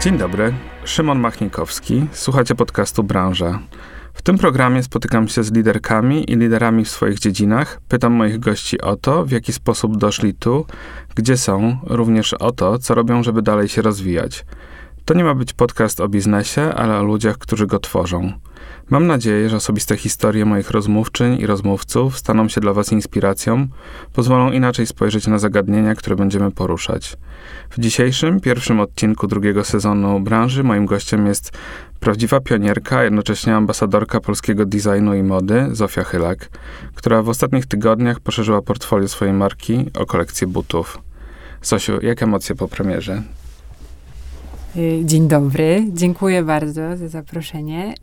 Dzień dobry, Szymon Machnikowski. Słuchacie podcastu Branża. W tym programie spotykam się z liderkami i liderami w swoich dziedzinach. Pytam moich gości o to, w jaki sposób doszli tu, gdzie są, również o to, co robią, żeby dalej się rozwijać. To nie ma być podcast o biznesie, ale o ludziach, którzy go tworzą. Mam nadzieję, że osobiste historie moich rozmówczyń i rozmówców staną się dla Was inspiracją, pozwolą inaczej spojrzeć na zagadnienia, które będziemy poruszać. W dzisiejszym, pierwszym odcinku drugiego sezonu branży moim gościem jest prawdziwa pionierka, a jednocześnie ambasadorka polskiego designu i mody, Zofia Chylak, która w ostatnich tygodniach poszerzyła portfolio swojej marki o kolekcję butów. Zosiu, jak emocje po premierze? Y, dzień dobry, dziękuję bardzo za zaproszenie.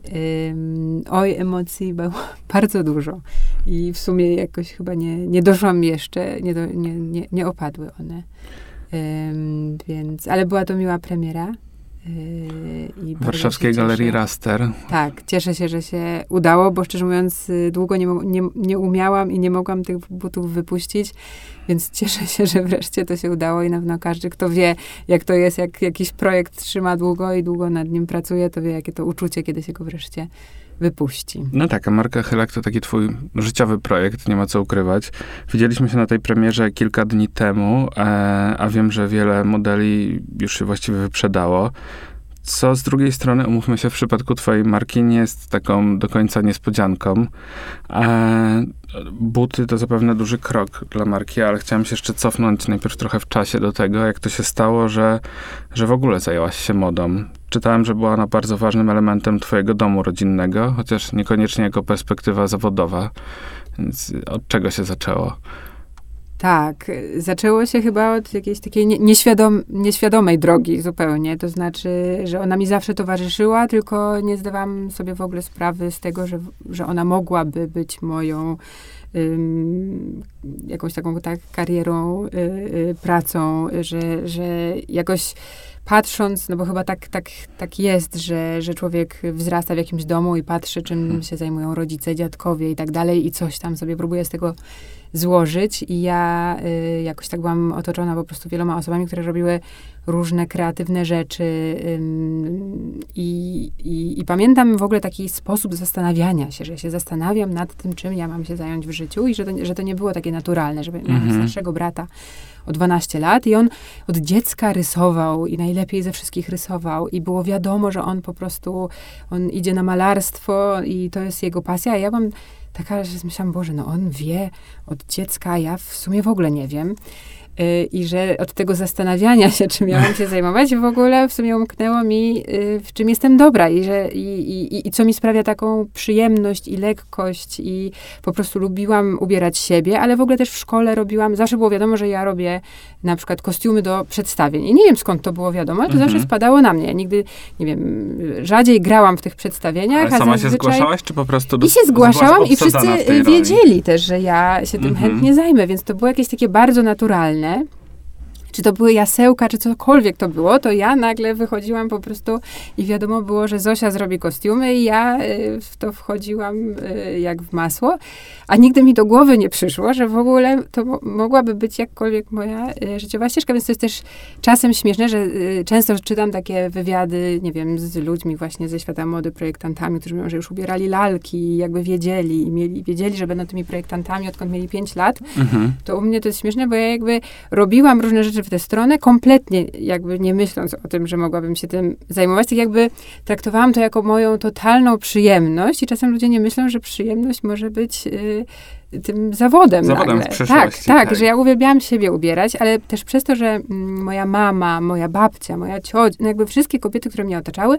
Oj, emocji było bardzo dużo i w sumie jakoś chyba nie, nie doszłam jeszcze, nie, do, nie, nie, nie opadły one. Więc, ale była to miła premiera. Yy, Warszawskiej Galerii Raster. Tak, cieszę się, że się udało, bo szczerze mówiąc, y, długo nie, nie, nie umiałam i nie mogłam tych butów wypuścić, więc cieszę się, że wreszcie to się udało i na pewno każdy, kto wie, jak to jest, jak jakiś projekt trzyma długo i długo nad nim pracuje, to wie, jakie to uczucie, kiedy się go wreszcie wypuści. No tak, a Marka Chylak to taki twój życiowy projekt, nie ma co ukrywać. Widzieliśmy się na tej premierze kilka dni temu, e, a wiem, że wiele modeli już się właściwie wyprzedało. Co z drugiej strony, umówmy się, w przypadku twojej marki nie jest taką do końca niespodzianką. E, buty to zapewne duży krok dla marki, ale chciałem się jeszcze cofnąć najpierw trochę w czasie do tego, jak to się stało, że, że w ogóle zajęłaś się modą. Czytałem, że była ona bardzo ważnym elementem twojego domu rodzinnego, chociaż niekoniecznie jako perspektywa zawodowa. Więc od czego się zaczęło? Tak, zaczęło się chyba od jakiejś takiej nieświadom, nieświadomej drogi zupełnie. To znaczy, że ona mi zawsze towarzyszyła, tylko nie zdawałam sobie w ogóle sprawy z tego, że, że ona mogłaby być moją ym, jakąś taką tak, karierą, y, y, pracą, że, że jakoś patrząc, no bo chyba tak, tak, tak jest, że, że człowiek wzrasta w jakimś domu i patrzy, czym hmm. się zajmują rodzice, dziadkowie i tak dalej i coś tam sobie próbuje z tego złożyć i ja y, jakoś tak byłam otoczona po prostu wieloma osobami, które robiły różne kreatywne rzeczy i, i, i, pamiętam w ogóle taki sposób zastanawiania się, że się zastanawiam nad tym, czym ja mam się zająć w życiu i że to, że to nie było takie naturalne, żeby mhm. starszego brata o 12 lat i on od dziecka rysował i najlepiej ze wszystkich rysował i było wiadomo, że on po prostu, on idzie na malarstwo i to jest jego pasja, a ja mam taka, że myślałam, Boże, no on wie od dziecka, a ja w sumie w ogóle nie wiem. Y, I że od tego zastanawiania się, czym miałam się zajmować, w ogóle w sumie umknęło mi, y, w czym jestem dobra i, że, i, i, i co mi sprawia taką przyjemność i lekkość i po prostu lubiłam ubierać siebie, ale w ogóle też w szkole robiłam, zawsze było wiadomo, że ja robię na przykład kostiumy do przedstawień. I nie wiem skąd to było wiadomo, ale to mhm. zawsze spadało na mnie. Nigdy, nie wiem, rzadziej grałam w tych przedstawieniach. Ale sama się zgłaszałaś, czy po prostu do, I się zgłaszałam i wszyscy wiedzieli też, że ja się tym mhm. chętnie zajmę, więc to było jakieś takie bardzo naturalne inne czy to były jasełka, czy cokolwiek to było, to ja nagle wychodziłam po prostu i wiadomo było, że Zosia zrobi kostiumy i ja y, w to wchodziłam y, jak w masło. A nigdy mi do głowy nie przyszło, że w ogóle to mogłaby być jakkolwiek moja y, życiowa ścieżka, więc to jest też czasem śmieszne, że często czytam takie wywiady, nie wiem, z ludźmi właśnie ze świata mody, projektantami, którzy mówią, że już ubierali lalki i jakby wiedzieli i mieli, wiedzieli, że będą tymi projektantami, odkąd mieli 5 lat. Mhm. To u mnie to jest śmieszne, bo ja jakby robiłam różne rzeczy w tę stronę, kompletnie jakby nie myśląc o tym, że mogłabym się tym zajmować, tak jakby traktowałam to jako moją totalną przyjemność i czasem ludzie nie myślą, że przyjemność może być y, tym zawodem. Zawodem nagle. w tak, tak, tak, że ja uwielbiałam siebie ubierać, ale też przez to, że mm, moja mama, moja babcia, moja ciocia, no jakby wszystkie kobiety, które mnie otaczały,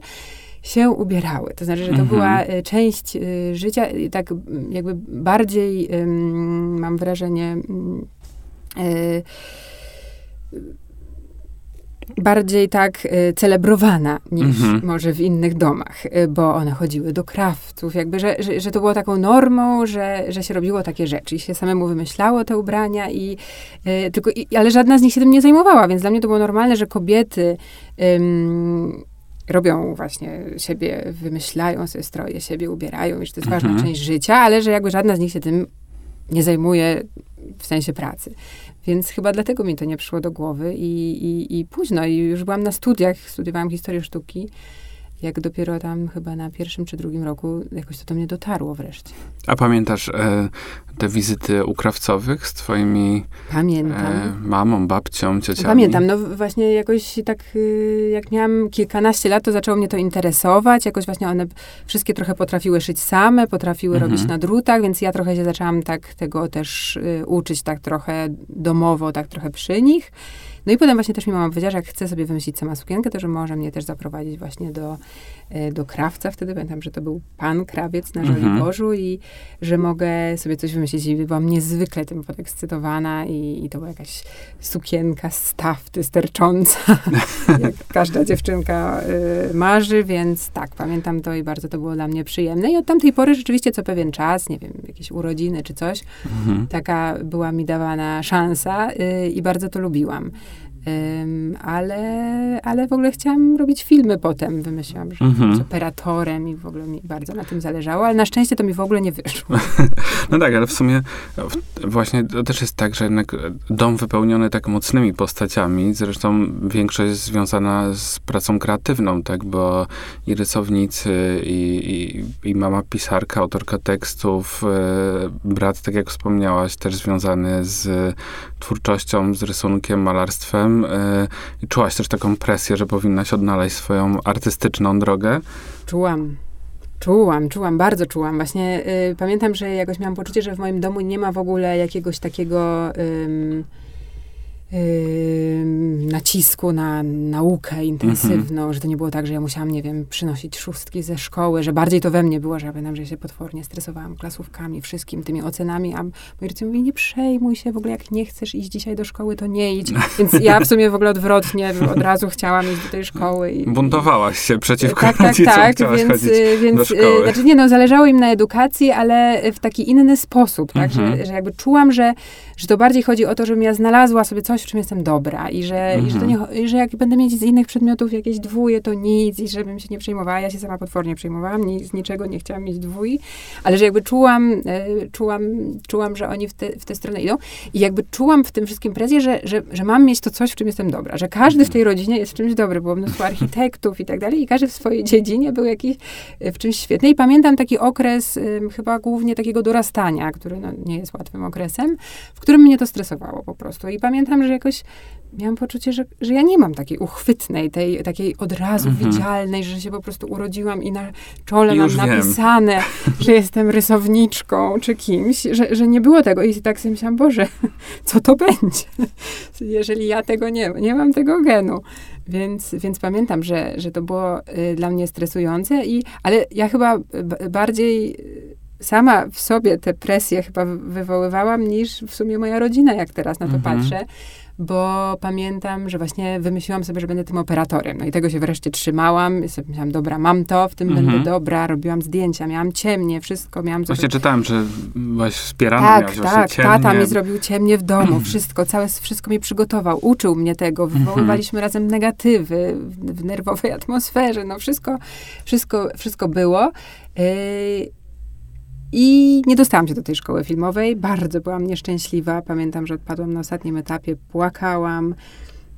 się ubierały. To znaczy, że to mhm. była y, część y, życia, tak jakby bardziej, mam wrażenie, y, bardziej tak y, celebrowana niż mhm. może w innych domach, y, bo one chodziły do krawców, jakby, że, że, że, to było taką normą, że, że się robiło takie rzeczy i się samemu wymyślało te ubrania i y, tylko, i, ale żadna z nich się tym nie zajmowała, więc dla mnie to było normalne, że kobiety robią właśnie siebie, wymyślają sobie stroje, siebie ubierają i że to jest mhm. ważna część życia, ale że jakby żadna z nich się tym nie zajmuje w sensie pracy. Więc chyba dlatego mi to nie przyszło do głowy i, i, i późno. I już byłam na studiach, studiowałam historię sztuki jak dopiero tam chyba na pierwszym czy drugim roku jakoś to do mnie dotarło wreszcie. A pamiętasz e, te wizyty u krawcowych z twoimi Pamiętam. E, mamą, babcią, ciociami? Pamiętam, no właśnie jakoś tak, y, jak miałam kilkanaście lat, to zaczęło mnie to interesować. Jakoś właśnie one wszystkie trochę potrafiły szyć same, potrafiły mhm. robić na drutach, więc ja trochę się zaczęłam tak tego też y, uczyć tak trochę domowo, tak trochę przy nich. No i potem właśnie też mi mama powiedziała, że jak chce sobie wymyślić sama sukienkę, to że może mnie też zaprowadzić właśnie do, e, do krawca. Wtedy pamiętam, że to był pan krawiec na Żoliborzu mhm. i że mogę sobie coś wymyślić. I byłam niezwykle tym podekscytowana i, i to była jakaś sukienka z tafty stercząca, jak każda dziewczynka y, marzy, więc tak, pamiętam to i bardzo to było dla mnie przyjemne. I od tamtej pory rzeczywiście co pewien czas, nie wiem, jakieś urodziny czy coś, mhm. taka była mi dawana szansa y, i bardzo to lubiłam ale, ale w ogóle chciałam robić filmy potem. Wymyśliłam, że mm -hmm. operatorem i w ogóle mi bardzo na tym zależało, ale na szczęście to mi w ogóle nie wyszło. no tak, ale w sumie właśnie to też jest tak, że jednak dom wypełniony tak mocnymi postaciami, zresztą większość jest związana z pracą kreatywną, tak, bo i rysownicy, i, i, i mama pisarka, autorka tekstów, e, brat, tak jak wspomniałaś, też związany z twórczością, z rysunkiem, malarstwem, e, czułaś też taką presję, że powinnaś odnaleźć swoją artystyczną drogę? Czułam. Czułam, czułam, bardzo czułam. Właśnie y, pamiętam, że jakoś miałam poczucie, że w moim domu nie ma w ogóle jakiegoś takiego nacisku na naukę intensywną, mm -hmm. że to nie było tak, że ja musiałam, nie wiem, przynosić szóstki ze szkoły, że bardziej to we mnie było, że ja pamiętam, że się potwornie stresowałam klasówkami, wszystkim, tymi ocenami, a moi rodzice mówili, nie przejmuj się, w ogóle jak nie chcesz iść dzisiaj do szkoły, to nie idź. Więc ja w sumie w ogóle odwrotnie, od razu chciałam iść do tej szkoły. I, Buntowałaś się przeciwko tak, tak, tak, więc, więc do szkoły. Znaczy nie, no zależało im na edukacji, ale w taki inny sposób, tak, mm -hmm. że, mhm. że jakby czułam, że, że to bardziej chodzi o to, żebym ja znalazła sobie coś, w czym jestem dobra i że, mhm. i że, to nie, i że jak będę mieć z innych przedmiotów jakieś dwóje, to nic i żebym się nie przejmowała. Ja się sama potwornie przejmowałam, ni, z niczego nie chciałam mieć dwój, ale że jakby czułam, e, czułam, czułam, że oni w, te, w tę stronę idą i jakby czułam w tym wszystkim presję, że, że, że mam mieć to coś, w czym jestem dobra, że każdy w tej rodzinie jest w czymś dobry, było mnóstwo architektów i tak dalej i każdy w swojej dziedzinie był jakiś e, w czymś świetny i pamiętam taki okres chyba głównie takiego dorastania, który no, nie jest łatwym okresem, w którym mnie to stresowało po prostu i pamiętam, że jakoś miałam poczucie, że, że ja nie mam takiej uchwytnej, tej takiej od razu mhm. widzialnej, że się po prostu urodziłam i na czole Już mam wiem. napisane, że jestem rysowniczką czy kimś, że, że nie było tego. I tak sobie myślałam, Boże, co to będzie, jeżeli ja tego nie, nie mam tego genu. Więc, więc pamiętam, że, że to było y, dla mnie stresujące, i, ale ja chyba bardziej sama w sobie te presje chyba wywoływałam niż w sumie moja rodzina, jak teraz na to mhm. patrzę bo pamiętam, że właśnie wymyśliłam sobie, że będę tym operatorem. No i tego się wreszcie trzymałam. I sobie myślałam, dobra, mam to, w tym mhm. będę dobra. Robiłam zdjęcia, miałam ciemnie, wszystko miałam... Właśnie czytałem, że byłaś wspierana, Tak, tak, tata mi zrobił ciemnie w domu, wszystko, całe, wszystko mi przygotował, uczył mnie tego, mhm. wywoływaliśmy razem negatywy w, w nerwowej atmosferze, no wszystko, wszystko, wszystko było. Yy, i nie dostałam się do tej szkoły filmowej. Bardzo byłam nieszczęśliwa. Pamiętam, że odpadłam na ostatnim etapie, płakałam.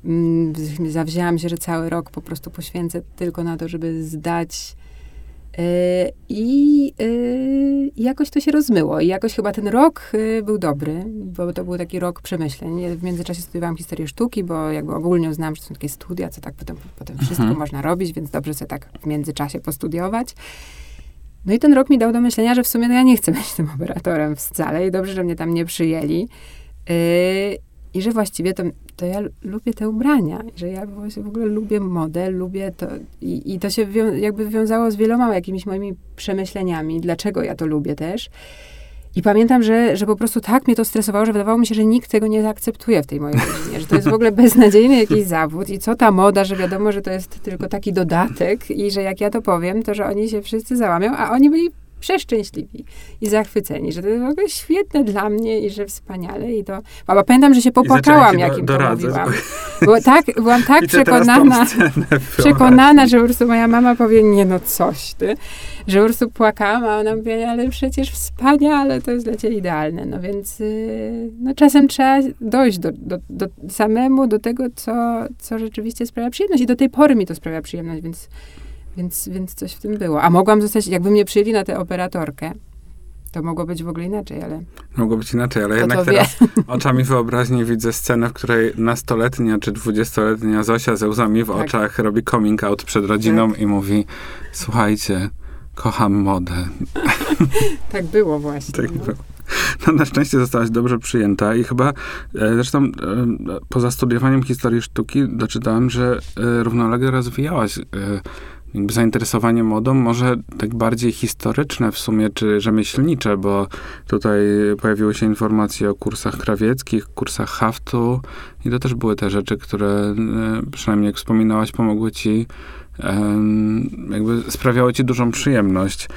Mm, zawzięłam się, że cały rok po prostu poświęcę tylko na to, żeby zdać. E, I e, jakoś to się rozmyło. I jakoś chyba ten rok e, był dobry, bo to był taki rok przemyśleń. w międzyczasie studiowałam historię sztuki, bo jakby ogólnie uznałam, że są takie studia, co tak potem, potem wszystko mhm. można robić, więc dobrze sobie tak w międzyczasie postudiować. No i ten rok mi dał do myślenia, że w sumie no ja nie chcę być tym operatorem wcale i dobrze, że mnie tam nie przyjęli. Yy, I że właściwie to, to ja lubię te ubrania, że ja w ogóle lubię modę, lubię to. I, i to się jakby wiązało z wieloma jakimiś moimi przemyśleniami, dlaczego ja to lubię też. I pamiętam, że, że po prostu tak mnie to stresowało, że wydawało mi się, że nikt tego nie zaakceptuje w tej mojej rodzinie, że to jest w ogóle beznadziejny jakiś zawód i co ta moda, że wiadomo, że to jest tylko taki dodatek i że jak ja to powiem, to że oni się wszyscy załamią, a oni byli przeszczęśliwi i zachwyceni, że to jest w ogóle świetne dla mnie i że wspaniale i to... Mama, pamiętam, że się popłakałam, jak im to mówiłam. Bo tak, byłam tak przekonana, przekonana, że po prostu moja mama powie, nie no coś ty, że po prostu płakałam, a ona mówi, ale przecież wspaniale, to jest dla ciebie idealne. No więc yy, no czasem trzeba dojść do, do, do samemu, do tego, co, co rzeczywiście sprawia przyjemność i do tej pory mi to sprawia przyjemność, więc więc, więc coś w tym było. A mogłam zostać, jakby mnie przyjęli na tę operatorkę, to mogło być w ogóle inaczej, ale... Mogło być inaczej, ale jednak teraz oczami wyobraźni widzę scenę, w której nastoletnia czy dwudziestoletnia Zosia ze łzami w tak. oczach robi coming out przed rodziną tak. i mówi słuchajcie, kocham modę. tak było właśnie. Tak no. było. No, na szczęście zostałaś dobrze przyjęta i chyba, e, zresztą e, poza studiowaniem historii sztuki doczytałem, że e, równolegle rozwijałaś jakby zainteresowanie modą, może tak bardziej historyczne w sumie, czy rzemieślnicze, bo tutaj pojawiły się informacje o kursach krawieckich, kursach haftu i to też były te rzeczy, które e, przynajmniej jak wspominałaś, pomogły ci jakby sprawiały ci dużą przyjemność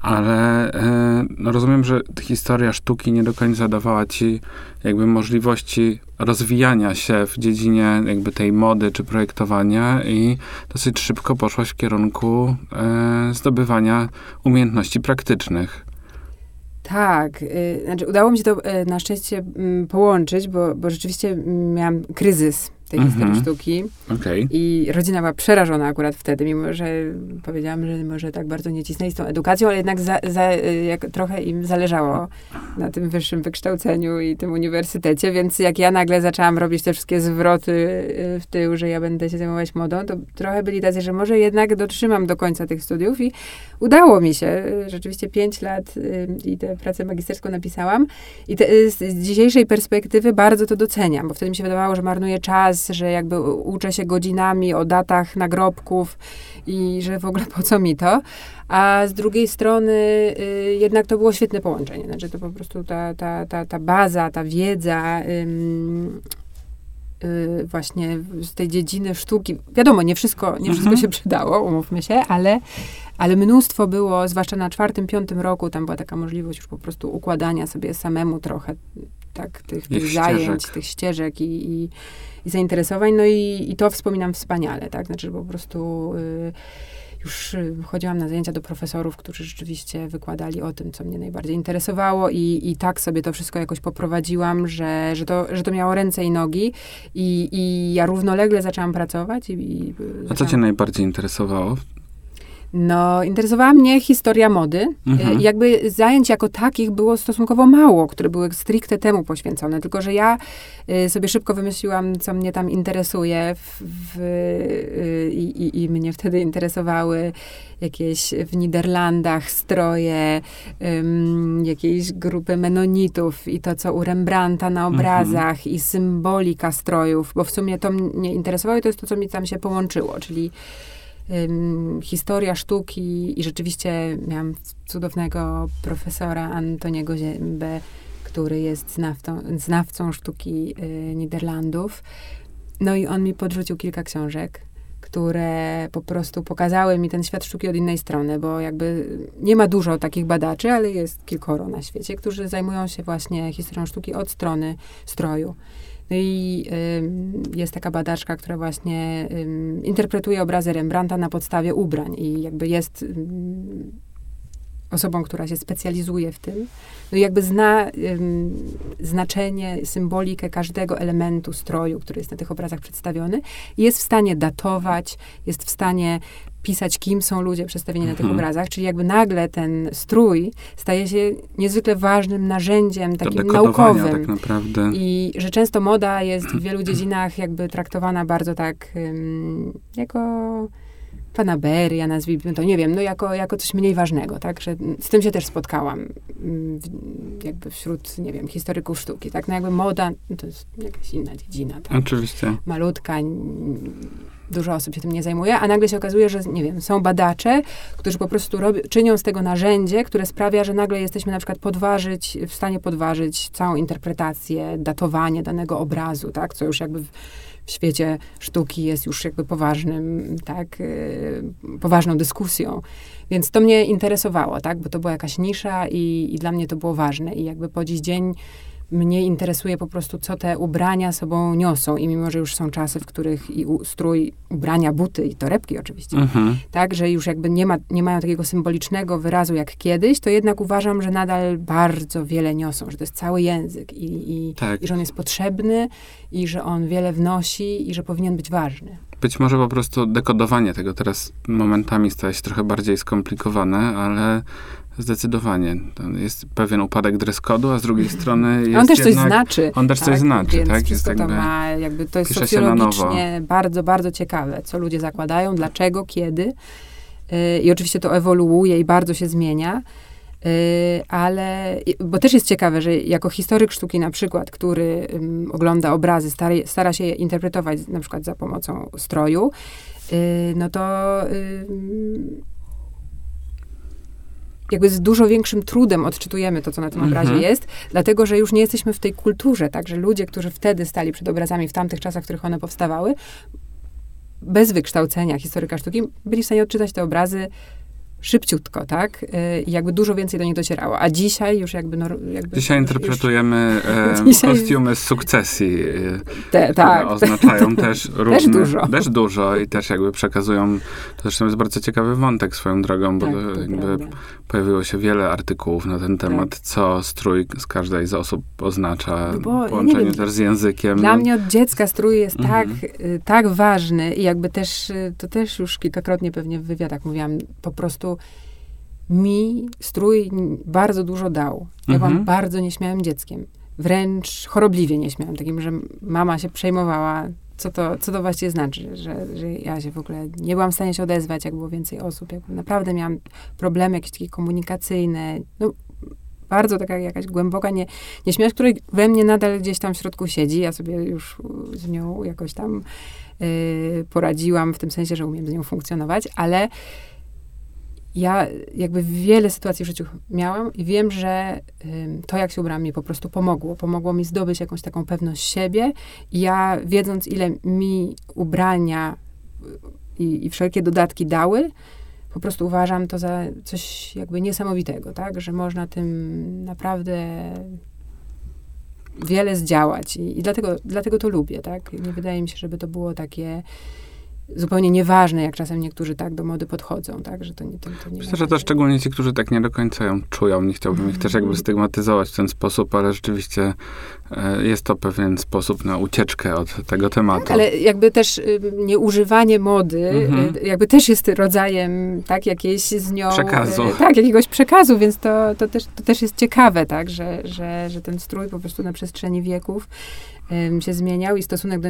ale e, no rozumiem, że historia sztuki nie do końca dawała ci jakby możliwości rozwijania się w dziedzinie jakby tej mody czy projektowania i dosyć szybko poszłaś w kierunku e, zdobywania umiejętności praktycznych. Tak, y, znaczy udało mi się to y, na szczęście y, połączyć, bo, bo rzeczywiście miałam kryzys tej mm -hmm. historii sztuki. Okay. I rodzina była przerażona akurat wtedy, mimo że powiedziałam, że może tak bardzo nie cisnęli z tą edukacją, ale jednak za, za, jak trochę im zależało na tym wyższym wykształceniu i tym uniwersytecie, więc jak ja nagle zaczęłam robić te wszystkie zwroty y, w tył, że ja będę się zajmować modą, to trochę byli tacy, że może jednak dotrzymam do końca tych studiów i udało mi się. Rzeczywiście pięć lat y, i tę pracę magisterską napisałam i te, z dzisiejszej perspektywy bardzo to doceniam, bo wtedy mi się wydawało, że marnuję czas, czas, że jakby uczę się godzinami o datach nagrobków i że w ogóle po co mi to. A z drugiej strony y, jednak to było świetne połączenie. Znaczy to po prostu ta, ta, ta, ta baza, ta wiedza y, właśnie z tej dziedziny sztuki. Wiadomo, nie wszystko, nie wszystko mhm. się przydało, umówmy się, ale, ale mnóstwo było, zwłaszcza na czwartym, piątym roku, tam była taka możliwość już po prostu układania sobie samemu trochę tak, tych, tych zajęć, tych ścieżek i, i i zainteresowań. No i, i to wspominam wspaniale, tak? Znaczy, po prostu y, już y, chodziłam na zajęcia do profesorów, którzy rzeczywiście wykładali o tym, co mnie najbardziej interesowało i, i tak sobie to wszystko jakoś poprowadziłam, że, że, to, że to miało ręce i nogi i, i ja równolegle zaczęłam pracować. I, i A co cię najbardziej interesowało no, interesowała mnie historia mody. Mhm. Jakby zajęć jako takich było stosunkowo mało, które były stricte temu poświęcone. Tylko, że ja y, sobie szybko wymyśliłam, co mnie tam interesuje w, w, y, i, i, mnie wtedy interesowały jakieś w Niderlandach stroje, jakieś grupy menonitów i to, co u Rembrandta na mhm. obrazach mhm. i symbolika strojów, bo w sumie to mnie interesowało i to jest to, co mi tam się połączyło, czyli historia sztuki i rzeczywiście miałam cudownego profesora Antoniego Ziembę, który jest znawcą, znawcą sztuki y, Niderlandów. No i on mi podrzucił kilka książek, które po prostu pokazały mi ten świat sztuki od innej strony, bo jakby nie ma dużo takich badaczy, ale jest kilkoro na świecie, którzy zajmują się właśnie historią sztuki od strony stroju. No i y, jest taka badaczka, która właśnie y, interpretuje obrazy Rembrandta na podstawie ubrań i jakby jest y, osobą, która się specjalizuje w tym. No i jakby zna znaczenie, symbolikę każdego elementu stroju, który jest na tych obrazach przedstawiony i jest w stanie datować, jest w stanie pisać, kim są ludzie przedstawieni na tych mhm. obrazach, czyli jakby nagle ten strój staje się niezwykle ważnym narzędziem takim naukowym. Tak naprawdę. I że często moda jest w wielu dziedzinach jakby traktowana bardzo tak um, jako fanaberia, nazwijmy to, nie wiem, no jako, jako coś mniej ważnego, tak, że z tym się też spotkałam jakby wśród, nie wiem, historyków sztuki, tak, no jakby moda to jest jakaś inna dziedzina, tak. Oczywiście. Malutka, dużo osób się tym nie zajmuje, a nagle się okazuje, że nie wiem, są badacze, którzy po prostu robi, czynią z tego narzędzie, które sprawia, że nagle jesteśmy na przykład podważyć, w stanie podważyć całą interpretację, datowanie danego obrazu, tak, co już jakby w, w świecie sztuki jest już jakby poważnym, tak, yy, poważną dyskusją. Więc to mnie interesowało, tak, bo to była jakaś nisza i, i dla mnie to było ważne. I jakby po dziś dzień mnie interesuje po prostu, co te ubrania sobą niosą. I mimo, że już są czasy, w których i strój, ubrania, buty i torebki oczywiście, Mhm. tak, że już jakby nie, ma, nie mają takiego symbolicznego wyrazu jak kiedyś, to jednak uważam, że nadal bardzo wiele niosą, że to jest cały język i, i, Tak. i że on jest potrzebny i że on wiele wnosi i że powinien być ważny. Być może po prostu dekodowanie tego teraz momentami staje się trochę bardziej skomplikowane, ale zdecydowanie. Jest pewien upadek dress code'u, a z drugiej strony jest on też coś jednak, znaczy. On też coś znaczy, więc tak? Jest Wszystko to jakby, ma, jakby to jest socjologicznie bardzo, bardzo ciekawe, co ludzie zakładają, dlaczego, kiedy. Yy, I oczywiście to ewoluuje i bardzo się zmienia. Yy, ale, bo też jest ciekawe, że jako historyk sztuki na przykład, który ogląda obrazy, stara, stara się je interpretować na przykład za pomocą stroju, yy, no to jakby z dużo większym trudem odczytujemy to, co na tym Mhm. obrazie jest, dlatego, że już nie jesteśmy w tej kulturze, także ludzie, którzy wtedy stali przed obrazami w tamtych czasach, w których one powstawały, bez wykształcenia historyka sztuki, byli w stanie odczytać te obrazy szybciutko, tak? I jakby dużo więcej do nich docierało. A dzisiaj już jakby... nor- jakby Dzisiaj już- interpretujemy e, Dzisiaj- kostiumy z sukcesji, e, Te, tak. oznaczają też różne... dużo. Też dużo i też jakby przekazują... To zresztą jest bardzo ciekawy wątek swoją drogą, bo Tak, jakby prawda. pojawiło się wiele artykułów na ten temat, Tak. co strój z każdej z osób oznacza, No bo, połączeniu wiem, też z językiem. Dla No, mnie od dziecka strój jest Mhm. tak, y, tak ważny i jakby też, y, to też już kilkakrotnie pewnie w wywiadach mówiłam, po prostu mi strój bardzo dużo dał. Ja Mhm. byłam bardzo nieśmiałym dzieckiem. Wręcz chorobliwie nieśmiałym, takim, że mama się przejmowała, co to, co to właściwie znaczy, że, że ja się w ogóle nie byłam w stanie się odezwać, jak było więcej osób. Jakby naprawdę miałam problemy jakieś takie komunikacyjne. No, bardzo taka jakaś głęboka nie, nieśmiałość, która we mnie nadal gdzieś tam w środku siedzi. Ja sobie już z nią jakoś tam y, poradziłam, w tym sensie, że umiem z nią funkcjonować, ale ja jakby wiele sytuacji w życiu miałam i wiem, że to, jak się ubrałam, mi po prostu pomogło. Pomogło mi zdobyć jakąś taką pewność siebie. I ja, wiedząc, ile mi ubrania y, i, i wszelkie dodatki dały, po prostu uważam to za coś jakby niesamowitego, tak? Że można tym naprawdę wiele zdziałać. I, i dlatego, dlatego to lubię, tak? Nie wydaje mi się, żeby to było takie zupełnie nieważne, jak czasem niektórzy tak do mody podchodzą, tak? Że to nie, to, to nie Myślę, że to szczególnie ci, którzy tak nie do końca ją czują. Nie chciałbym ich też jakby stygmatyzować w ten sposób, ale rzeczywiście jest to pewien sposób na ucieczkę od tego tematu. Tak, ale jakby też y, nieużywanie mody Mhm. y, jakby też jest rodzajem, tak, jakiejś z nią... Przekazu. y, tak, jakiegoś przekazu, więc to, to, też, to też jest ciekawe, tak, że, że, że ten strój po prostu na przestrzeni wieków się zmieniał i stosunek do,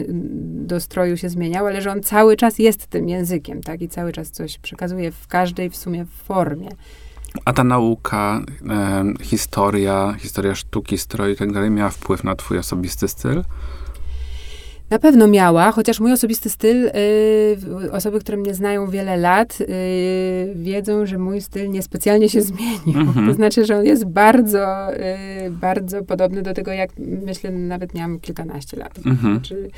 do stroju się zmieniał, ale że on cały czas jest tym językiem, tak, i cały czas coś przekazuje w każdej w sumie formie. A ta nauka, e, historia, historia sztuki, stroju i tak dalej miała wpływ na twój osobisty styl? Na pewno miała, chociaż mój osobisty styl, y, osoby, które mnie znają wiele lat, y, wiedzą, że mój styl niespecjalnie się zmienił. Mhm. To znaczy, że on jest bardzo, y, bardzo podobny do tego, jak myślę, nawet miałam kilkanaście lat. Mhm. Znaczy,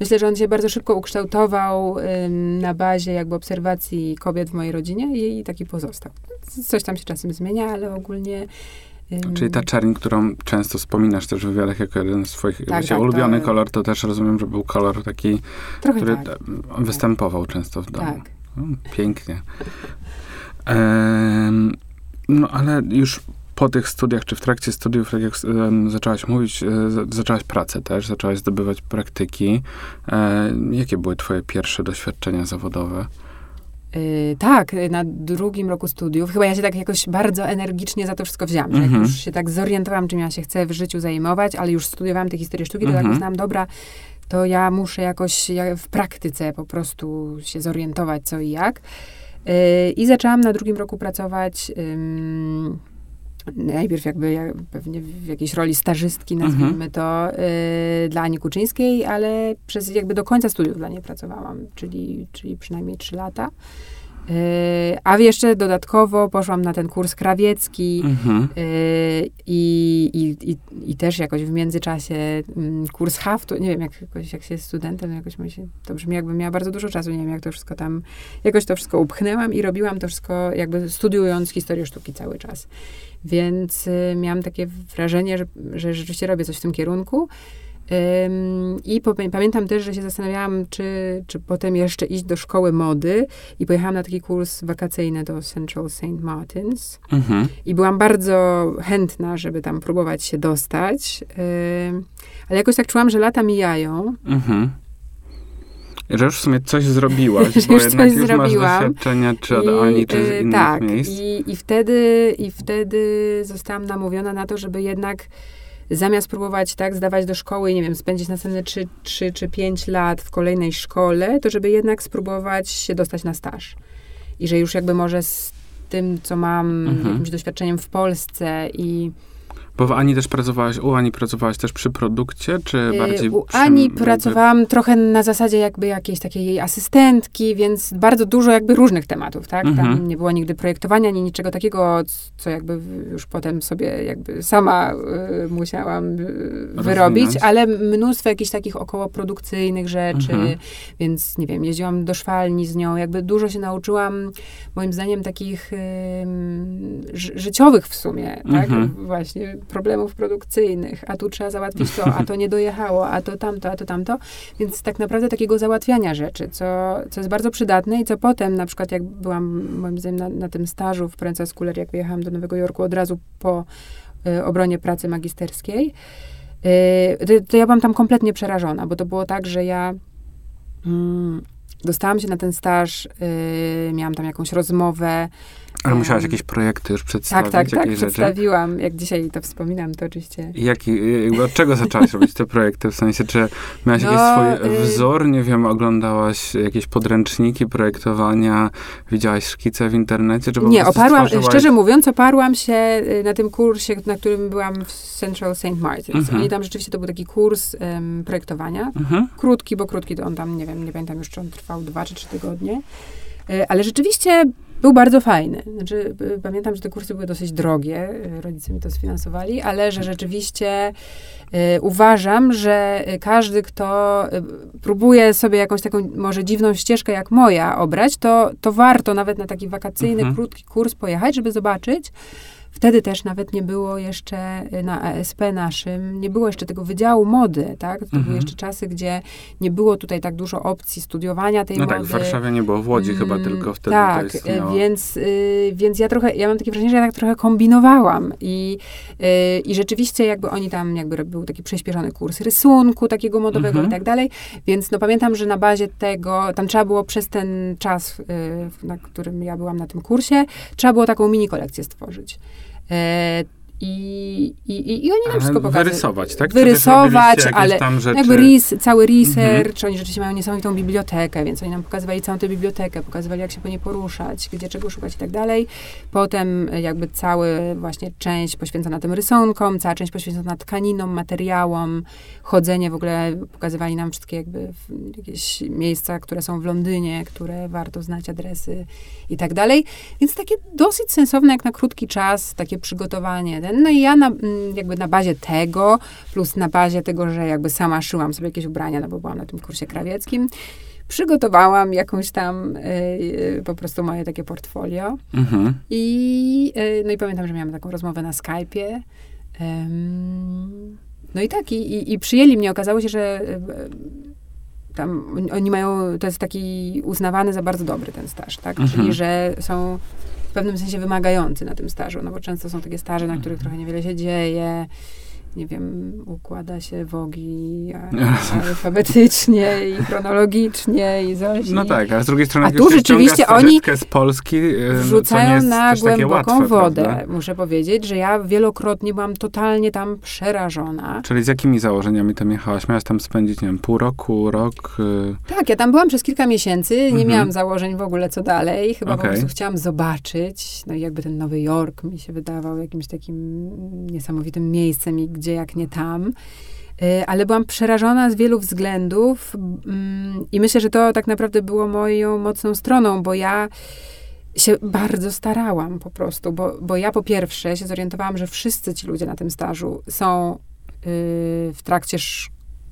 myślę, że on się bardzo szybko ukształtował na bazie jakby obserwacji kobiet w mojej rodzinie i, taki pozostał. Coś tam się czasem zmienia, ale ogólnie... Czyli ta czerń, którą często wspominasz też w wywiadach jako jeden z swoich Tak, tak, ulubiony to- kolor, to też rozumiem, że był kolor taki, Trochę który tak, występował często w domu. tak. O, pięknie. No ale już po tych studiach, czy w trakcie studiów, tak jak em, zaczęłaś mówić, e, za- zaczęłaś pracę też, zaczęłaś zdobywać praktyki. E, jakie były twoje pierwsze doświadczenia zawodowe? Yy, tak, yy, na drugim roku studiów. Chyba ja się tak jakoś bardzo energicznie za to wszystko wzięłam. Że Mhm. jak już się tak zorientowałam, czym ja się chcę w życiu zajmować, ale już studiowałam tę historię sztuki, to Mhm. tak uznałam, dobra, to ja muszę jakoś ja w praktyce po prostu się zorientować co i jak. Yy, I zaczęłam na drugim roku pracować ym, najpierw jakby jak, pewnie w jakiejś roli stażystki, nazwijmy Mhm. to, y, dla Ani Kuczyńskiej, ale przez jakby do końca studiów dla niej pracowałam, czyli, czyli przynajmniej trzy lata. Y, a jeszcze dodatkowo poszłam na ten kurs krawiecki Mhm. y, i, i, i, też jakoś w międzyczasie mm, kurs haftu, nie wiem, jak, jakoś, jak się jest studentem, jakoś mi się, to brzmi jakbym miała bardzo dużo czasu, nie wiem, jak to wszystko tam, jakoś to wszystko upchnęłam i robiłam to wszystko jakby studiując historię sztuki cały czas. Więc y, miałam takie wrażenie, że, że rzeczywiście robię coś w tym kierunku. I pamiętam też, że się zastanawiałam, czy, czy potem jeszcze iść do szkoły mody i pojechałam na taki kurs wakacyjny do Central St. Martins. Mhm. I byłam bardzo chętna, żeby tam próbować się dostać. Ale jakoś tak czułam, że lata mijają. Mhm. Że już w sumie coś zrobiłaś, bo już jednak coś już zrobiłam. masz doświadczenia czy od I, Ani, czy z y, innych tak, miejsc. I, i, wtedy, I wtedy zostałam namówiona na to, żeby jednak zamiast próbować tak zdawać do szkoły i nie wiem, spędzić następne 3, 3 czy 5 lat w kolejnej szkole, to żeby jednak spróbować się dostać na staż. I że już jakby może z tym, co mam, Mhm. jakimś doświadczeniem w Polsce i Bo w Ani też pracowałaś, u Ani pracowałaś też przy produkcie, czy Yy, bardziej U przy, Ani jakby- pracowałam trochę na zasadzie jakby jakiejś takiej jej asystentki, więc bardzo dużo jakby różnych tematów, tak? Tam Mhm. nie było nigdy projektowania, ani niczego takiego, co jakby już potem sobie jakby sama y, musiałam y, wyrobić, Rozwinąć. ale mnóstwo jakichś takich okołoprodukcyjnych rzeczy, Mhm. więc nie wiem, jeździłam do szwalni z nią, jakby dużo się nauczyłam, moim zdaniem, takich ży- życiowych w sumie, tak? Mhm. Właśnie problemów produkcyjnych, a tu trzeba załatwić to, a to nie dojechało, a to tamto, a to tamto. Więc tak naprawdę takiego załatwiania rzeczy, co, co jest bardzo przydatne i co potem, na przykład jak byłam, moim zdaniem, na, na tym stażu w Pręca Scholar, jak wyjechałam do Nowego Jorku od razu po y, obronie pracy magisterskiej, y, to, to ja byłam tam kompletnie przerażona, bo to było tak, że ja mm, dostałam się na ten staż, y, miałam tam jakąś rozmowę, Ale musiałaś jakieś projekty już tak, przedstawić, tak, tak, jakieś rzeczy? przedstawiłam. Jak dzisiaj to wspominam, to oczywiście. I Jaki, od czego zaczęłaś robić te projekty? W sensie, czy miałaś No, jakiś swój y- wzór? Nie wiem, oglądałaś jakieś podręczniki projektowania? Widziałaś szkice w internecie? Czy Nie, oparłam, stworzyłaś- szczerze mówiąc, oparłam się y, na tym kursie, na którym byłam w Central St. Martins. Mhm. Oni tam rzeczywiście, to był taki kurs em, projektowania. Mhm. Krótki, bo krótki to on tam, nie wiem, nie pamiętam już, czy on trwał dwa czy trzy tygodnie. Y, Ale rzeczywiście był bardzo fajny. Znaczy, pamiętam, że te kursy były dosyć drogie, y, rodzice mi to sfinansowali, ale że rzeczywiście y, uważam, że y, każdy, kto próbuje sobie jakąś taką może dziwną ścieżkę jak moja obrać, to, to warto nawet na taki wakacyjny, Mhm. krótki kurs pojechać, żeby zobaczyć. Wtedy też nawet nie było jeszcze y, na ASP naszym, nie było jeszcze tego wydziału mody, tak? To Mhm. były jeszcze czasy, gdzie nie było tutaj tak dużo opcji studiowania tej No mody. tak, w Warszawie nie było, w Łodzi chyba Mm, tylko wtedy tak, to istniało. więc, y, więc ja trochę, ja mam takie wrażenie, że ja tak trochę kombinowałam i, y, i rzeczywiście jakby oni tam jakby był taki przyspieszony kurs rysunku takiego modowego Mhm. i tak dalej, więc no pamiętam, że na bazie tego, tam trzeba było przez ten czas, y, na którym ja byłam na tym kursie, trzeba było taką mini kolekcję stworzyć. E, i, i, I oni nam wszystko pokazali. Wyrysować, tak? Wyrysować, ale? Jakby res, cały research, Mhm. oni rzeczywiście mają niesamowitą bibliotekę, więc oni nam pokazywali całą tę bibliotekę, pokazywali, jak się po niej poruszać, gdzie czego szukać i tak dalej. Potem e, jakby cały właśnie część poświęcona tym rysunkom, cała część poświęcona tkaninom, materiałom, chodzenie w ogóle, pokazywali nam wszystkie jakby jakieś miejsca, które są w Londynie, które warto znać, adresy i tak dalej. Więc takie dosyć sensowne, jak na krótki czas, takie przygotowanie. Ten. No i ja na, mm, jakby na bazie tego, plus na bazie tego, że jakby sama szyłam sobie jakieś ubrania, no bo byłam na tym kursie krawieckim, przygotowałam jakąś tam y, y, po prostu moje takie portfolio. Mhm. I, y, no i pamiętam, że miałam taką rozmowę na Skype'ie. Em, no i tak, i, i, i przyjęli mnie. Okazało się, że y, tam oni- mają, to jest taki uznawany za bardzo dobry ten staż, tak? Mhm. Czyli, że są pewnym sensie wymagający na tym stażu, no bo często są takie staże, na których trochę niewiele się dzieje nie wiem, układa się wogi alfabetycznie i chronologicznie i coś. No tak, ale z drugiej strony, A tu rzeczywiście oni z Polski, Wrzucają na głęboką łatwe, wodę. prawda? Muszę powiedzieć, że ja wielokrotnie byłam totalnie tam przerażona. Czyli z jakimi założeniami tam jechałaś? Miałaś tam spędzić, nie wiem, pół roku, rok? y, Tak, ja tam byłam przez kilka miesięcy, nie Mhm. miałam założeń w ogóle co dalej. Chyba po Okej. prostu chciałam zobaczyć. No i jakby ten Nowy Jork mi się wydawał jakimś takim niesamowitym miejscem i gdzie jak nie tam. Y, Ale byłam przerażona z wielu względów mm, i myślę, że to tak naprawdę było moją mocną stroną, bo ja się bardzo starałam po prostu, bo, bo ja po pierwsze się zorientowałam, że wszyscy ci ludzie na tym stażu są y, w trakcie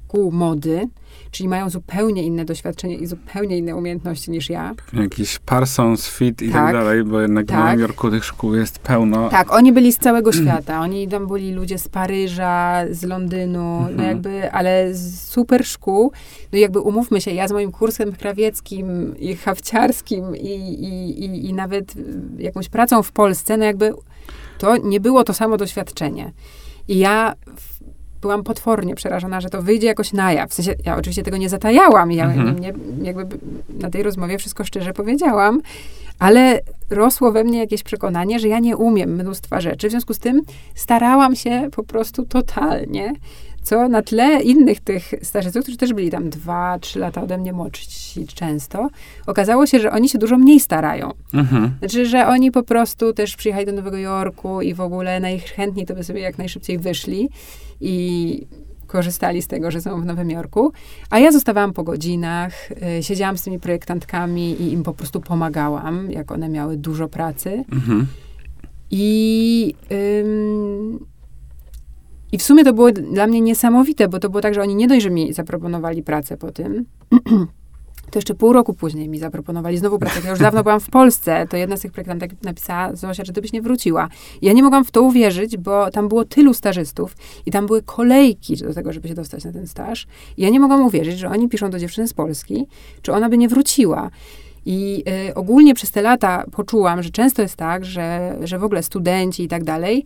szkół mody, czyli mają zupełnie inne doświadczenie i zupełnie inne umiejętności niż ja. pewnie jakiś Parsons, Fit i tak, Tak. dalej, bo jednak w Tak. Nowym Jorku tych szkół jest pełno. Tak, oni byli z całego świata. Oni tam byli ludzie z Paryża, z Londynu, no Mhm. jakby, ale z super szkół. No jakby umówmy się, ja z moim kursem krawieckim i hawciarskim i, i, i, i nawet jakąś pracą w Polsce, no jakby to nie było to samo doświadczenie. I ja w- byłam potwornie przerażona, że to wyjdzie jakoś na jaw. W sensie, ja oczywiście tego nie zatajałam. Ja Mhm. nie, jakby na tej rozmowie wszystko szczerze powiedziałam, ale rosło we mnie jakieś przekonanie, że ja nie umiem mnóstwa rzeczy. W związku z tym starałam się po prostu totalnie, co na tle innych tych stażystów, którzy też byli tam dwa, trzy lata ode mnie młodsi często, okazało się, że oni się dużo mniej starają. Mhm. Znaczy, że oni po prostu też przyjechali do Nowego Jorku i w ogóle najchętniej to by sobie jak najszybciej wyszli i korzystali z tego, że są w Nowym Jorku. A ja zostawałam po godzinach, y, siedziałam z tymi projektantkami i im po prostu pomagałam, jak one miały dużo pracy. Mhm. I, ym, I w sumie to było dla mnie niesamowite, bo to było tak, że oni nie dość, że mi zaproponowali pracę po tym, to jeszcze pół roku później mi zaproponowali znowu pracę. Ja już dawno byłam w Polsce, to jedna z tych projektantek napisała, Zosia, że ty byś nie wróciła. Ja nie mogłam w to uwierzyć, bo tam było tylu stażystów i tam były kolejki do tego, żeby się dostać na ten staż. I ja nie mogłam uwierzyć, że oni piszą do dziewczyny z Polski, czy ona by nie wróciła. I y, ogólnie przez te lata poczułam, że często jest tak, że, że w ogóle studenci i tak dalej,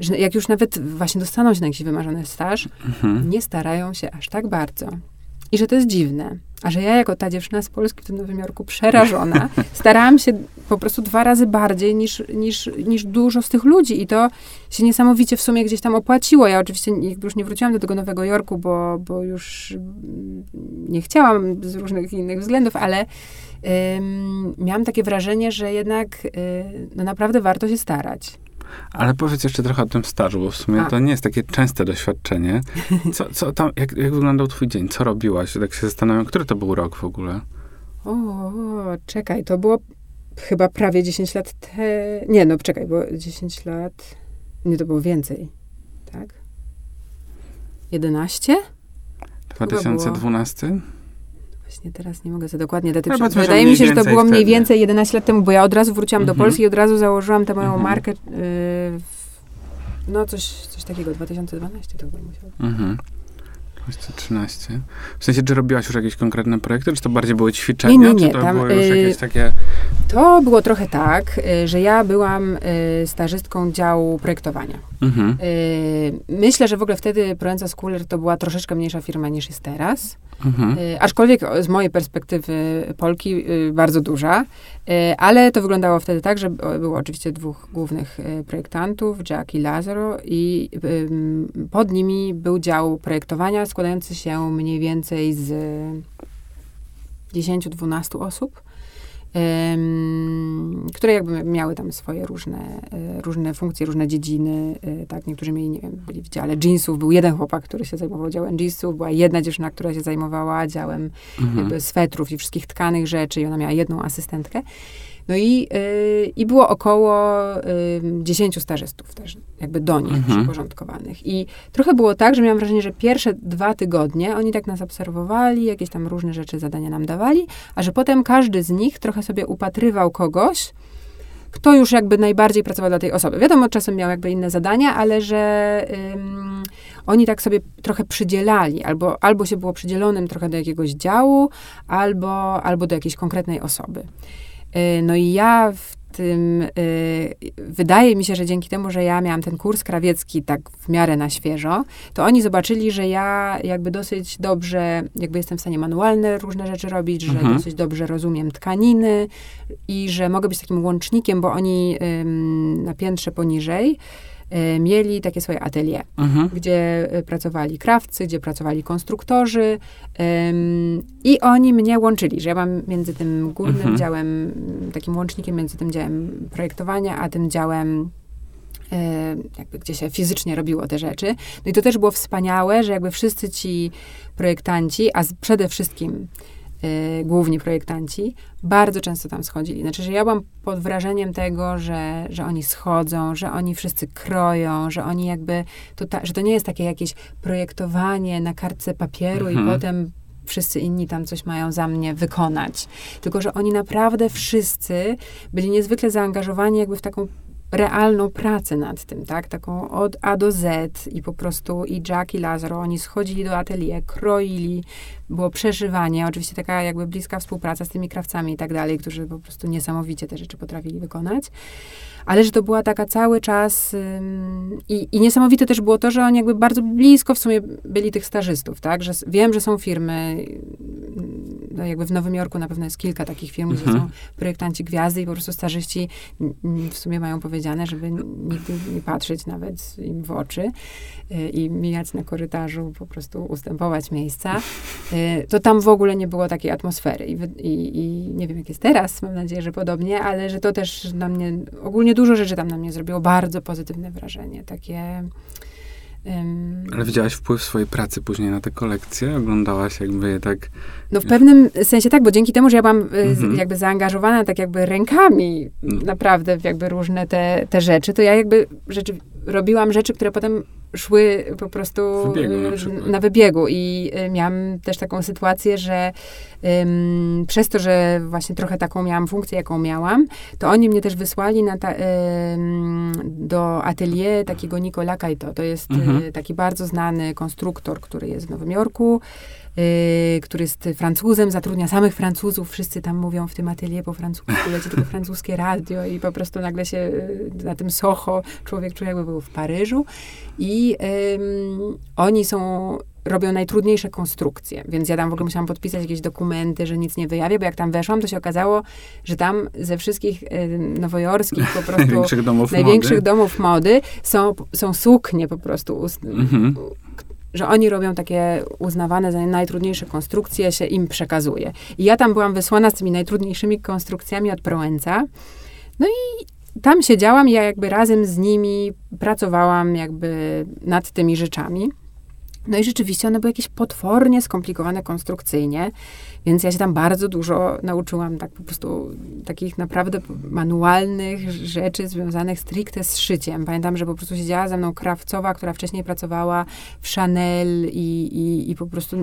że jak już nawet właśnie dostaną się na jakiś wymarzony staż, Mhm. nie starają się aż tak bardzo. I że to jest dziwne. A że ja jako ta dziewczyna z Polski w tym Nowym Jorku przerażona, starałam się po prostu dwa razy bardziej niż, niż, niż dużo z tych ludzi. I to się niesamowicie w sumie gdzieś tam opłaciło. Ja oczywiście już nie wróciłam do tego Nowego Jorku, bo, bo już mm, nie chciałam z różnych innych względów, ale ym, miałam takie wrażenie, że jednak y, no naprawdę warto się starać. Ale powiedz jeszcze trochę o tym stażu, bo w sumie A. to nie jest takie częste doświadczenie. Co, co tam, jak, jak wyglądał twój dzień? Co robiłaś? Tak się zastanawiam, który to był rok w ogóle? O, czekaj, to było chyba prawie 10 lat te... Nie, no czekaj, było 10 lat... Nie, to było więcej, tak? 11? 2012? Właśnie teraz nie mogę za dokładnie daty No, Wydaje mi się, że to było mniej wtedy. więcej 11 lat temu, bo ja od razu wróciłam do Mhm. Polski i od razu założyłam tę moją Mhm. markę. y, w, no coś, coś takiego, 2012 to chyba musiało. Mhm. 2013. W sensie, czy robiłaś już jakieś konkretne projekty, czy to bardziej były ćwiczenia, Nie, nie, nie, czy to tam, były już y, jakieś takie... To było trochę tak, y, że ja byłam y, stażystką działu projektowania. Mhm. Myślę, że w ogóle wtedy Proenza Schooler to była troszeczkę mniejsza firma niż jest teraz. Mhm. Aczkolwiek z mojej perspektywy Polki bardzo duża, ale to wyglądało wtedy tak, że było oczywiście dwóch głównych projektantów, Jack i Lazaro i pod nimi był dział projektowania składający się mniej więcej z 10-12 osób. ym, które jakby miały tam swoje różne, y, różne funkcje, różne dziedziny, y, tak, niektórzy mieli, nie wiem, byli w dziale jeansów, był jeden chłopak, który się zajmował działem jeansów, była jedna dziewczyna, która się zajmowała działem Mhm. swetrów i wszystkich tkanych rzeczy i ona miała jedną asystentkę. No i, y, i było około y, 10 stażystów też jakby do nich Mhm. przyporządkowanych. I trochę było tak, że miałam wrażenie, że pierwsze dwa tygodnie oni tak nas obserwowali, jakieś tam różne rzeczy, zadania nam dawali, a że potem każdy z nich trochę sobie upatrywał kogoś, kto już jakby najbardziej pracował dla tej osoby. Wiadomo, czasem miał jakby inne zadania, ale że ym, oni tak sobie trochę przydzielali, albo, albo się było przydzielonym trochę do jakiegoś działu, albo, albo do jakiejś konkretnej osoby. Y, No i ja w tym y, wydaje mi się, że dzięki temu, że ja miałam ten kurs krawiecki tak w miarę na świeżo, to oni zobaczyli, że ja jakby dosyć dobrze, jakby jestem w stanie manualne różne rzeczy robić, że Mhm. dosyć dobrze rozumiem tkaniny i że mogę być takim łącznikiem, bo oni na piętrze poniżej mieli takie swoje atelier Mhm. gdzie y, pracowali krawcy, gdzie pracowali konstruktorzy i oni mnie łączyli, że ja mam między tym górnym Mhm. działem, mm, takim łącznikiem między tym działem projektowania, a tym działem y, jakby gdzie się fizycznie robiło te rzeczy. No i to też było wspaniałe, że jakby wszyscy ci projektanci, a przede wszystkim y, główni projektanci, bardzo często tam schodzili. Znaczy, że ja byłam pod wrażeniem tego, że, że oni schodzą, że oni wszyscy kroją, że oni jakby, to ta, że to nie jest takie jakieś projektowanie na kartce papieru Mhm. i potem wszyscy inni tam coś mają za mnie wykonać. Tylko, że oni naprawdę wszyscy byli niezwykle zaangażowani jakby w taką realną pracę nad tym, tak? Taką od A do Z i po prostu i Jack i Lazaro, oni schodzili do atelier, kroili, było przeżywanie, oczywiście taka jakby bliska współpraca z tymi krawcami i tak dalej, którzy po prostu niesamowicie te rzeczy potrafili wykonać. Ale że to była taka cały czas i, i niesamowite też było to, że oni jakby bardzo blisko w sumie byli tych stażystów, tak? Że wiem, że są firmy, no jakby w Nowym Jorku na pewno jest kilka takich firm, gdzie Mhm. są projektanci gwiazdy i po prostu stażyści w sumie mają powiedziane, żeby nigdy nie patrzeć nawet im w oczy y, i mijać na korytarzu, po prostu ustępować miejsca. Y, To tam w ogóle nie było takiej atmosfery. I, i, I nie wiem, jak jest teraz, mam nadzieję, że podobnie, ale że to też na mnie, ogólnie dużo rzeczy tam na mnie zrobiło bardzo pozytywne wrażenie. Takie. ym, Ale widziałaś wpływ swojej pracy później na te kolekcje? Oglądałaś jakby je tak... No w pewnym sensie tak, bo dzięki temu, że ja byłam y, Mhm. jakby zaangażowana tak jakby rękami Mm. naprawdę w jakby różne te, te rzeczy, to ja jakby rzeczy, robiłam rzeczy, które potem szły po prostu wybiegu na y, na wybiegu i y, miałam też taką sytuację, że ym, przez to, że właśnie trochę taką miałam funkcję, jaką miałam, to oni mnie też wysłali ta, ym, do atelier takiego Nicola Kaito. To jest Mhm. y, taki bardzo znany konstruktor, który jest w Nowym Jorku, y, który jest Francuzem, zatrudnia samych Francuzów, wszyscy tam mówią w tym atelier po francusku, leci tylko francuskie radio i po prostu nagle się y, na tym Soho człowiek czuje jakby był w Paryżu i oni są robią najtrudniejsze konstrukcje, więc ja tam w ogóle musiałam podpisać jakieś dokumenty, że nic nie wyjawię, bo jak tam weszłam, to się okazało, że tam ze wszystkich y, nowojorskich po prostu Największych domów największych mody. domów mody są, są suknie po prostu ust- Mhm. Że oni robią takie uznawane za najtrudniejsze konstrukcje, się im przekazuje. I ja tam byłam wysłana z tymi najtrudniejszymi konstrukcjami od Proenca. No i tam siedziałam ja jakby razem z nimi pracowałam jakby nad tymi rzeczami. No i rzeczywiście one były jakieś potwornie skomplikowane konstrukcyjnie, więc ja się tam bardzo dużo nauczyłam tak po prostu takich naprawdę manualnych rzeczy związanych stricte z szyciem. Pamiętam, że po prostu siedziała ze mną krawcowa, która wcześniej pracowała w Chanel i, i, i po prostu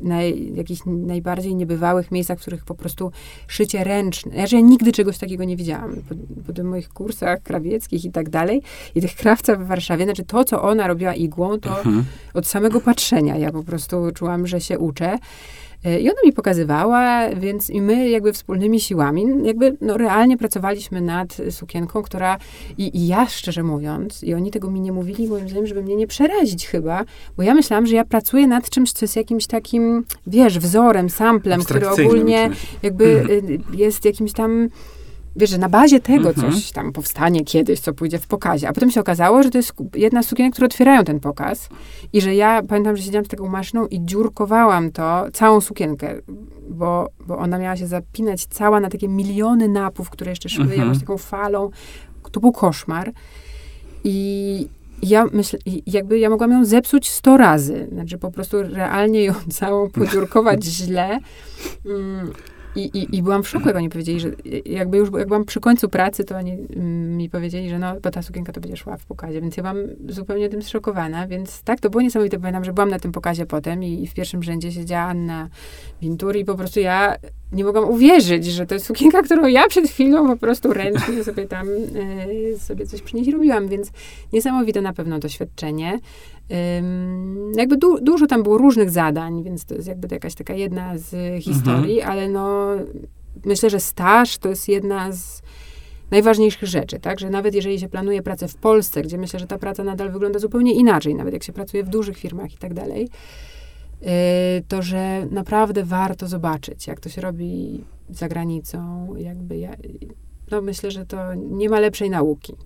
na jakichś najbardziej niebywałych miejscach, w których po prostu szycie ręczne. Ja, że ja nigdy czegoś takiego nie widziałam. Po, po tych moich kursach krawieckich i tak dalej. I tych krawca w Warszawie, znaczy to, co ona robiła igłą, to Mhm. od samego patrzenia ja po prostu czułam, że się uczę. Y, I ona mi pokazywała, więc i my jakby wspólnymi siłami, jakby no, realnie pracowaliśmy nad sukienką, która i, i ja szczerze mówiąc, i oni tego mi nie mówili, moim zdaniem, żeby mnie nie przerazić chyba, bo ja myślałam, że ja pracuję nad czymś, co jest jakimś takim, wiesz, wzorem, samplem, który ogólnie jakby y, jest jakimś tam, wiesz, że na bazie tego Mhm. coś tam powstanie kiedyś, co pójdzie w pokazie. A potem się okazało, że to jest jedna z sukienek, które otwierają ten pokaz i że ja pamiętam, że siedziałam z taką maszyną i dziurkowałam to, całą sukienkę, bo, bo ona miała się zapinać cała na takie miliony napów, które jeszcze szły Mhm. jakąś taką falą. To był koszmar. I ja myślę, jakby ja mogłam ją zepsuć sto razy. Znaczy po prostu realnie ją całą podziurkować źle. Mm, I, i, I byłam w szoku, jak oni powiedzieli, że jakby już jak byłam przy końcu pracy, to oni mi powiedzieli, że no, bo ta sukienka to będzie szła w pokazie, więc ja byłam zupełnie tym zszokowana, więc tak, to było niesamowite. Pamiętam, że byłam na tym pokazie potem i, i w pierwszym rzędzie siedziała Anna Wintur i po prostu ja nie mogłam uwierzyć, że to jest sukienka, którą ja przed chwilą po prostu ręcznie sobie tam y, sobie coś przy niej robiłam, więc niesamowite na pewno doświadczenie. Jakby du, dużo tam było różnych zadań, więc to jest jakby jakaś taka jedna z historii, ale no myślę, że staż to jest jedna z najważniejszych rzeczy, tak? Że nawet jeżeli się planuje pracę w Polsce, gdzie myślę, że ta praca nadal wygląda zupełnie inaczej, nawet jak się pracuje w dużych firmach i tak dalej, yy, to że naprawdę warto zobaczyć, jak to się robi za granicą, jakby ja, no myślę, że to nie ma lepszej nauki.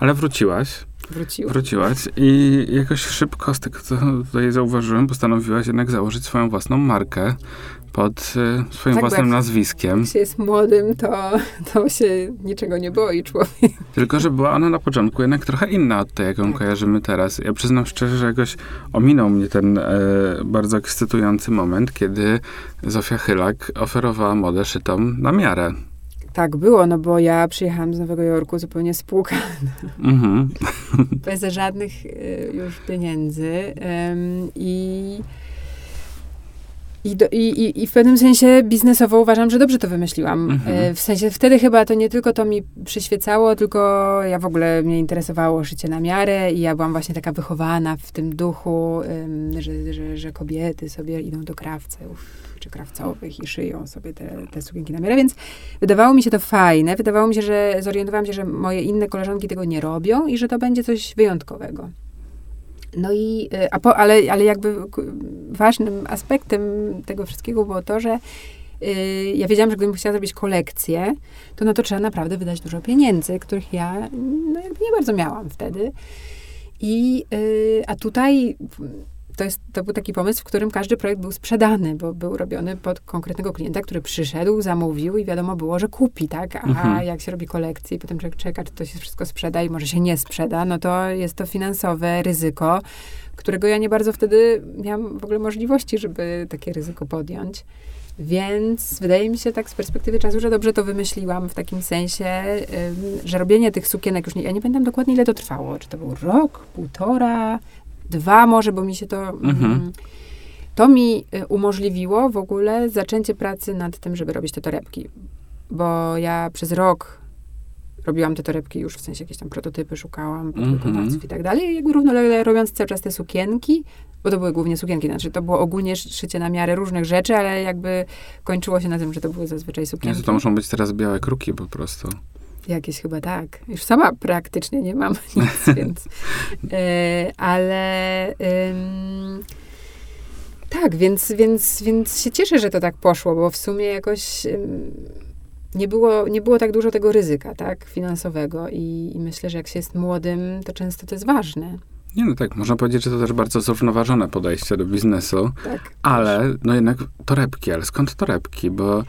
Ale wróciłaś. Wróciła. Wróciłaś i jakoś szybko, z tego co tutaj zauważyłem, postanowiłaś jednak założyć swoją własną markę pod y, swoim Tak, własnym jak- nazwiskiem. Jak się jest młodym, to, to się niczego nie boi człowiek. Tylko, że była ona na początku jednak trochę inna od tej, jaką Tak. kojarzymy teraz. Ja przyznam szczerze, że jakoś ominął mnie ten e, bardzo ekscytujący moment, kiedy Zofia Chylak oferowała modę szytą na miarę. Tak było, no bo ja przyjechałam z Nowego Jorku zupełnie spłukana, Mhm. bez żadnych y, już pieniędzy Ym, i, i, do, i, i, w pewnym sensie biznesowo uważam, że dobrze to wymyśliłam. Mhm. Y, w sensie wtedy chyba to nie tylko to mi przyświecało, tylko ja w ogóle mnie interesowało szycie na miarę i ja byłam właśnie taka wychowana w tym duchu, ym, że, że, że kobiety sobie idą do krawców czy krawcowych i szyją sobie te, te sukienki na miarę, więc wydawało mi się to fajne. Wydawało mi się, że zorientowałam się, że moje inne koleżanki tego nie robią i że to będzie coś wyjątkowego. No i, y, a po, ale, ale jakby ważnym aspektem tego wszystkiego było to, że y, ja wiedziałam, że gdybym chciała zrobić kolekcję, to na to trzeba naprawdę wydać dużo pieniędzy, których ja no, nie bardzo miałam wtedy. I, y, a tutaj to, jest, to był taki pomysł, w którym każdy projekt był sprzedany, bo był robiony pod konkretnego klienta, który przyszedł, zamówił i wiadomo było, że kupi, tak? A Mhm. jak się robi kolekcję i potem człowiek czeka, czy to się wszystko sprzeda i może się nie sprzeda, no to jest to finansowe ryzyko, którego ja nie bardzo wtedy miałam w ogóle możliwości, żeby takie ryzyko podjąć. Więc wydaje mi się tak z perspektywy czasu, że dobrze to wymyśliłam w takim sensie, że robienie tych sukienek już nie, ja nie pamiętam dokładnie ile to trwało. Czy to był rok, półtora, dwa może, bo mi się to... Mhm. Mm, to mi y, umożliwiło w ogóle zaczęcie pracy nad tym, żeby robić te torebki. Bo ja przez rok robiłam te torebki już, w sensie jakieś tam prototypy szukałam, podwykonawców Mhm. i tak dalej. I jakby równolegle robiąc cały czas te sukienki, bo to były głównie sukienki, znaczy to było ogólnie sz- szycie na miarę różnych rzeczy, ale jakby kończyło się na tym, że to były zazwyczaj sukienki. Jezu, to muszą być teraz białe kruki po prostu. Jakieś chyba tak. Już sama praktycznie nie mam nic, więc. E, ale. ym, tak, więc, więc, więc się cieszę, że to tak poszło, bo w sumie jakoś nie było, nie było tak dużo tego ryzyka, tak, finansowego. I, I myślę, że jak się jest młodym, to często to jest ważne. Nie no tak, można powiedzieć, że to też bardzo zrównoważone podejście do biznesu, Tak. ale no jednak torebki, ale skąd torebki? Bo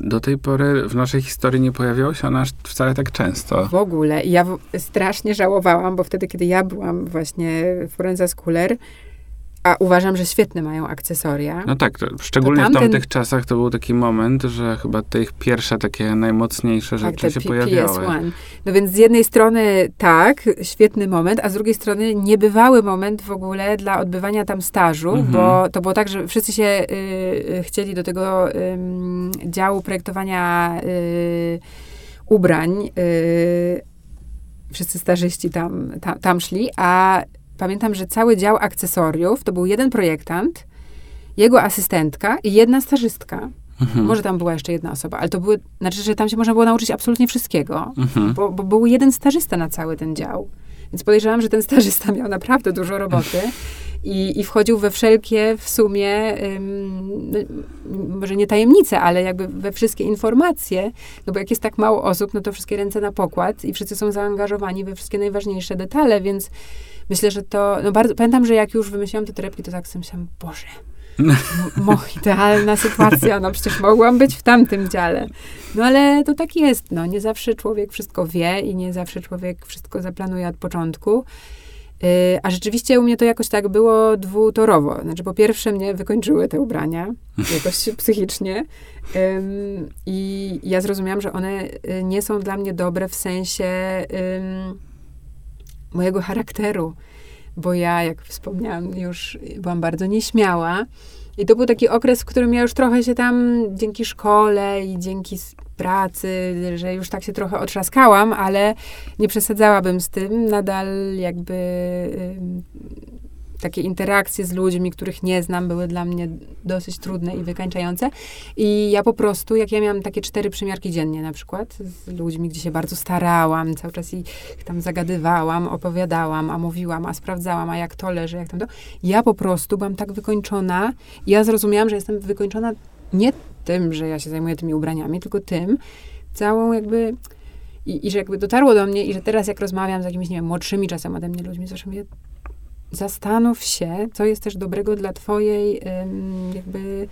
do tej pory w naszej historii nie pojawiało się ona wcale tak często. W ogóle. Ja w, strasznie żałowałam, bo wtedy, kiedy ja byłam właśnie w Forenza Schooler, a uważam, że świetne mają akcesoria. No tak, to, szczególnie To w tamten- tamtych czasach to był taki moment, że chyba te ich pierwsze takie najmocniejsze rzeczy te się P- pojawiały. PS1. No więc z jednej strony tak, świetny moment, a z drugiej strony niebywały moment w ogóle dla odbywania tam stażu, Mhm. bo to było tak, że wszyscy się y, y, chcieli do tego ym, działu projektowania y, ubrań, y, wszyscy stażyści tam, tam, tam szli, a pamiętam, że cały dział akcesoriów to był jeden projektant, jego asystentka i jedna stażystka. Mhm. Może tam była jeszcze jedna osoba, ale to były, znaczy, że tam się można było nauczyć absolutnie wszystkiego, Mhm. bo, bo był jeden stażysta na cały ten dział. Więc podejrzewam, że ten stażysta miał naprawdę dużo roboty i, i wchodził we wszelkie w sumie, ym, może nie tajemnice, ale jakby we wszystkie informacje, no bo jak jest tak mało osób, no to wszystkie ręce na pokład i wszyscy są zaangażowani we wszystkie najważniejsze detale, więc myślę, że to, no bardzo, pamiętam, że jak już wymyśliłam te torebki, to tak sobie myślałam, Boże, mo, idealna sytuacja, no przecież mogłam być w tamtym dziale. No ale to tak jest, no nie zawsze człowiek wszystko wie i nie zawsze człowiek wszystko zaplanuje od początku. Yy, a rzeczywiście u mnie to jakoś tak było dwutorowo. Znaczy, po pierwsze mnie wykończyły te ubrania, jakoś psychicznie. I ja zrozumiałam, że one y, nie są dla mnie dobre w sensie mojego charakteru. Bo ja, jak wspomniałam, już byłam bardzo nieśmiała. I to był taki okres, w którym ja już trochę się tam dzięki szkole i dzięki pracy, że już tak się trochę otrzaskałam, ale nie przesadzałabym z tym. Nadal jakby takie interakcje z ludźmi, których nie znam, były dla mnie dosyć trudne i wykańczające. I ja po prostu, jak ja miałam takie cztery przymiarki dziennie na przykład, z ludźmi, gdzie się bardzo starałam, cały czas ich tam zagadywałam, opowiadałam, a mówiłam, a sprawdzałam, a jak to leży, jak tam to. Ja po prostu byłam tak wykończona. Ja zrozumiałam, że jestem wykończona nie tym, że ja się zajmuję tymi ubraniami, tylko tym, całą jakby i, I że jakby dotarło do mnie i że teraz jak rozmawiam z jakimiś, nie wiem, młodszymi czasem ode mnie ludźmi, zawsze mówię, zastanów się, co jest też dobrego dla twojej jakby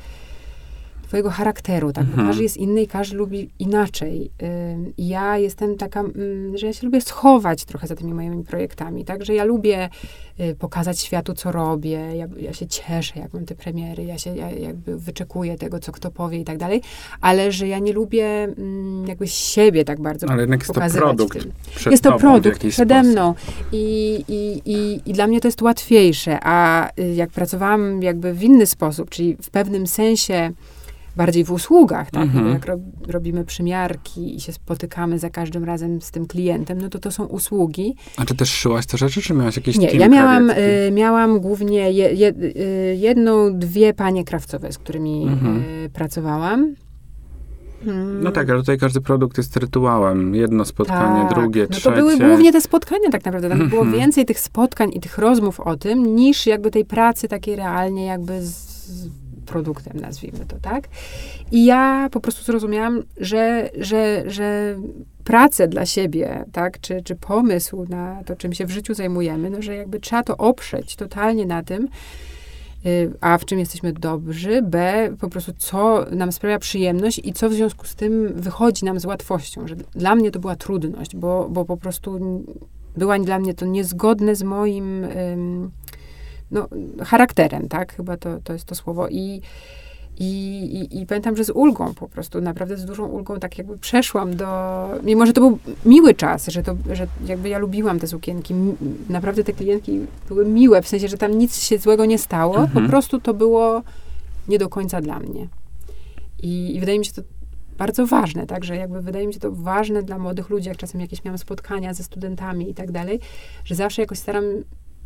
twojego charakteru, tak? Mhm. Każdy jest inny i każdy lubi inaczej. Ym, ja jestem taka, ym, że ja się lubię schować trochę za tymi moimi projektami, tak? Że ja lubię y, pokazać światu, co robię. Ja, ja się cieszę, jak mam te premiery. Ja się ja jakby wyczekuję tego, co kto powie i tak dalej. Ale że ja nie lubię ym, jakby siebie tak bardzo Ale jednak jest to produkt Jest to produkt przede mną i, i, i, i dla mnie to jest łatwiejsze, a y, jak pracowałam jakby w inny sposób, czyli w pewnym sensie bardziej w usługach, tak? Mhm. Jak rob, robimy przymiarki i się spotykamy za każdym razem z tym klientem, no to to są usługi. A czy też szyłaś te rzeczy, czy miałaś jakieś Nie, ja miałam, y, miałam głównie je, je, y, jedną, dwie panie krawcowe, z którymi Mhm. y, pracowałam. Mm. No tak, ale tutaj każdy produkt jest rytuałem. Jedno spotkanie, Tak. drugie, no trzecie. to były głównie te spotkania tak naprawdę. Tam było Mhm. więcej tych spotkań i tych rozmów o tym, niż jakby tej pracy takiej realnie jakby z produktem, nazwijmy to, tak? I ja po prostu zrozumiałam, że, że, że pracę dla siebie, tak, czy, czy pomysł na to, czym się w życiu zajmujemy, no, że jakby trzeba to oprzeć totalnie na tym, y, a w czym jesteśmy dobrzy, b, po prostu co nam sprawia przyjemność i co w związku z tym wychodzi nam z łatwością, że dla mnie to była trudność, bo, bo po prostu była dla mnie to niezgodne z moim no, charakterem, tak? Chyba to, to jest to słowo. I, i, i, I pamiętam, że z ulgą po prostu, naprawdę z dużą ulgą tak jakby przeszłam do... Mimo, że to był miły czas, że, to, że jakby ja lubiłam te sukienki. Naprawdę te klientki były miłe, w sensie, że tam nic się złego nie stało. Mhm. Po prostu to było nie do końca dla mnie. I, I wydaje mi się to bardzo ważne, tak, że jakby wydaje mi się to ważne dla młodych ludzi, jak czasem jakieś miałam spotkania ze studentami i tak dalej, że zawsze jakoś staram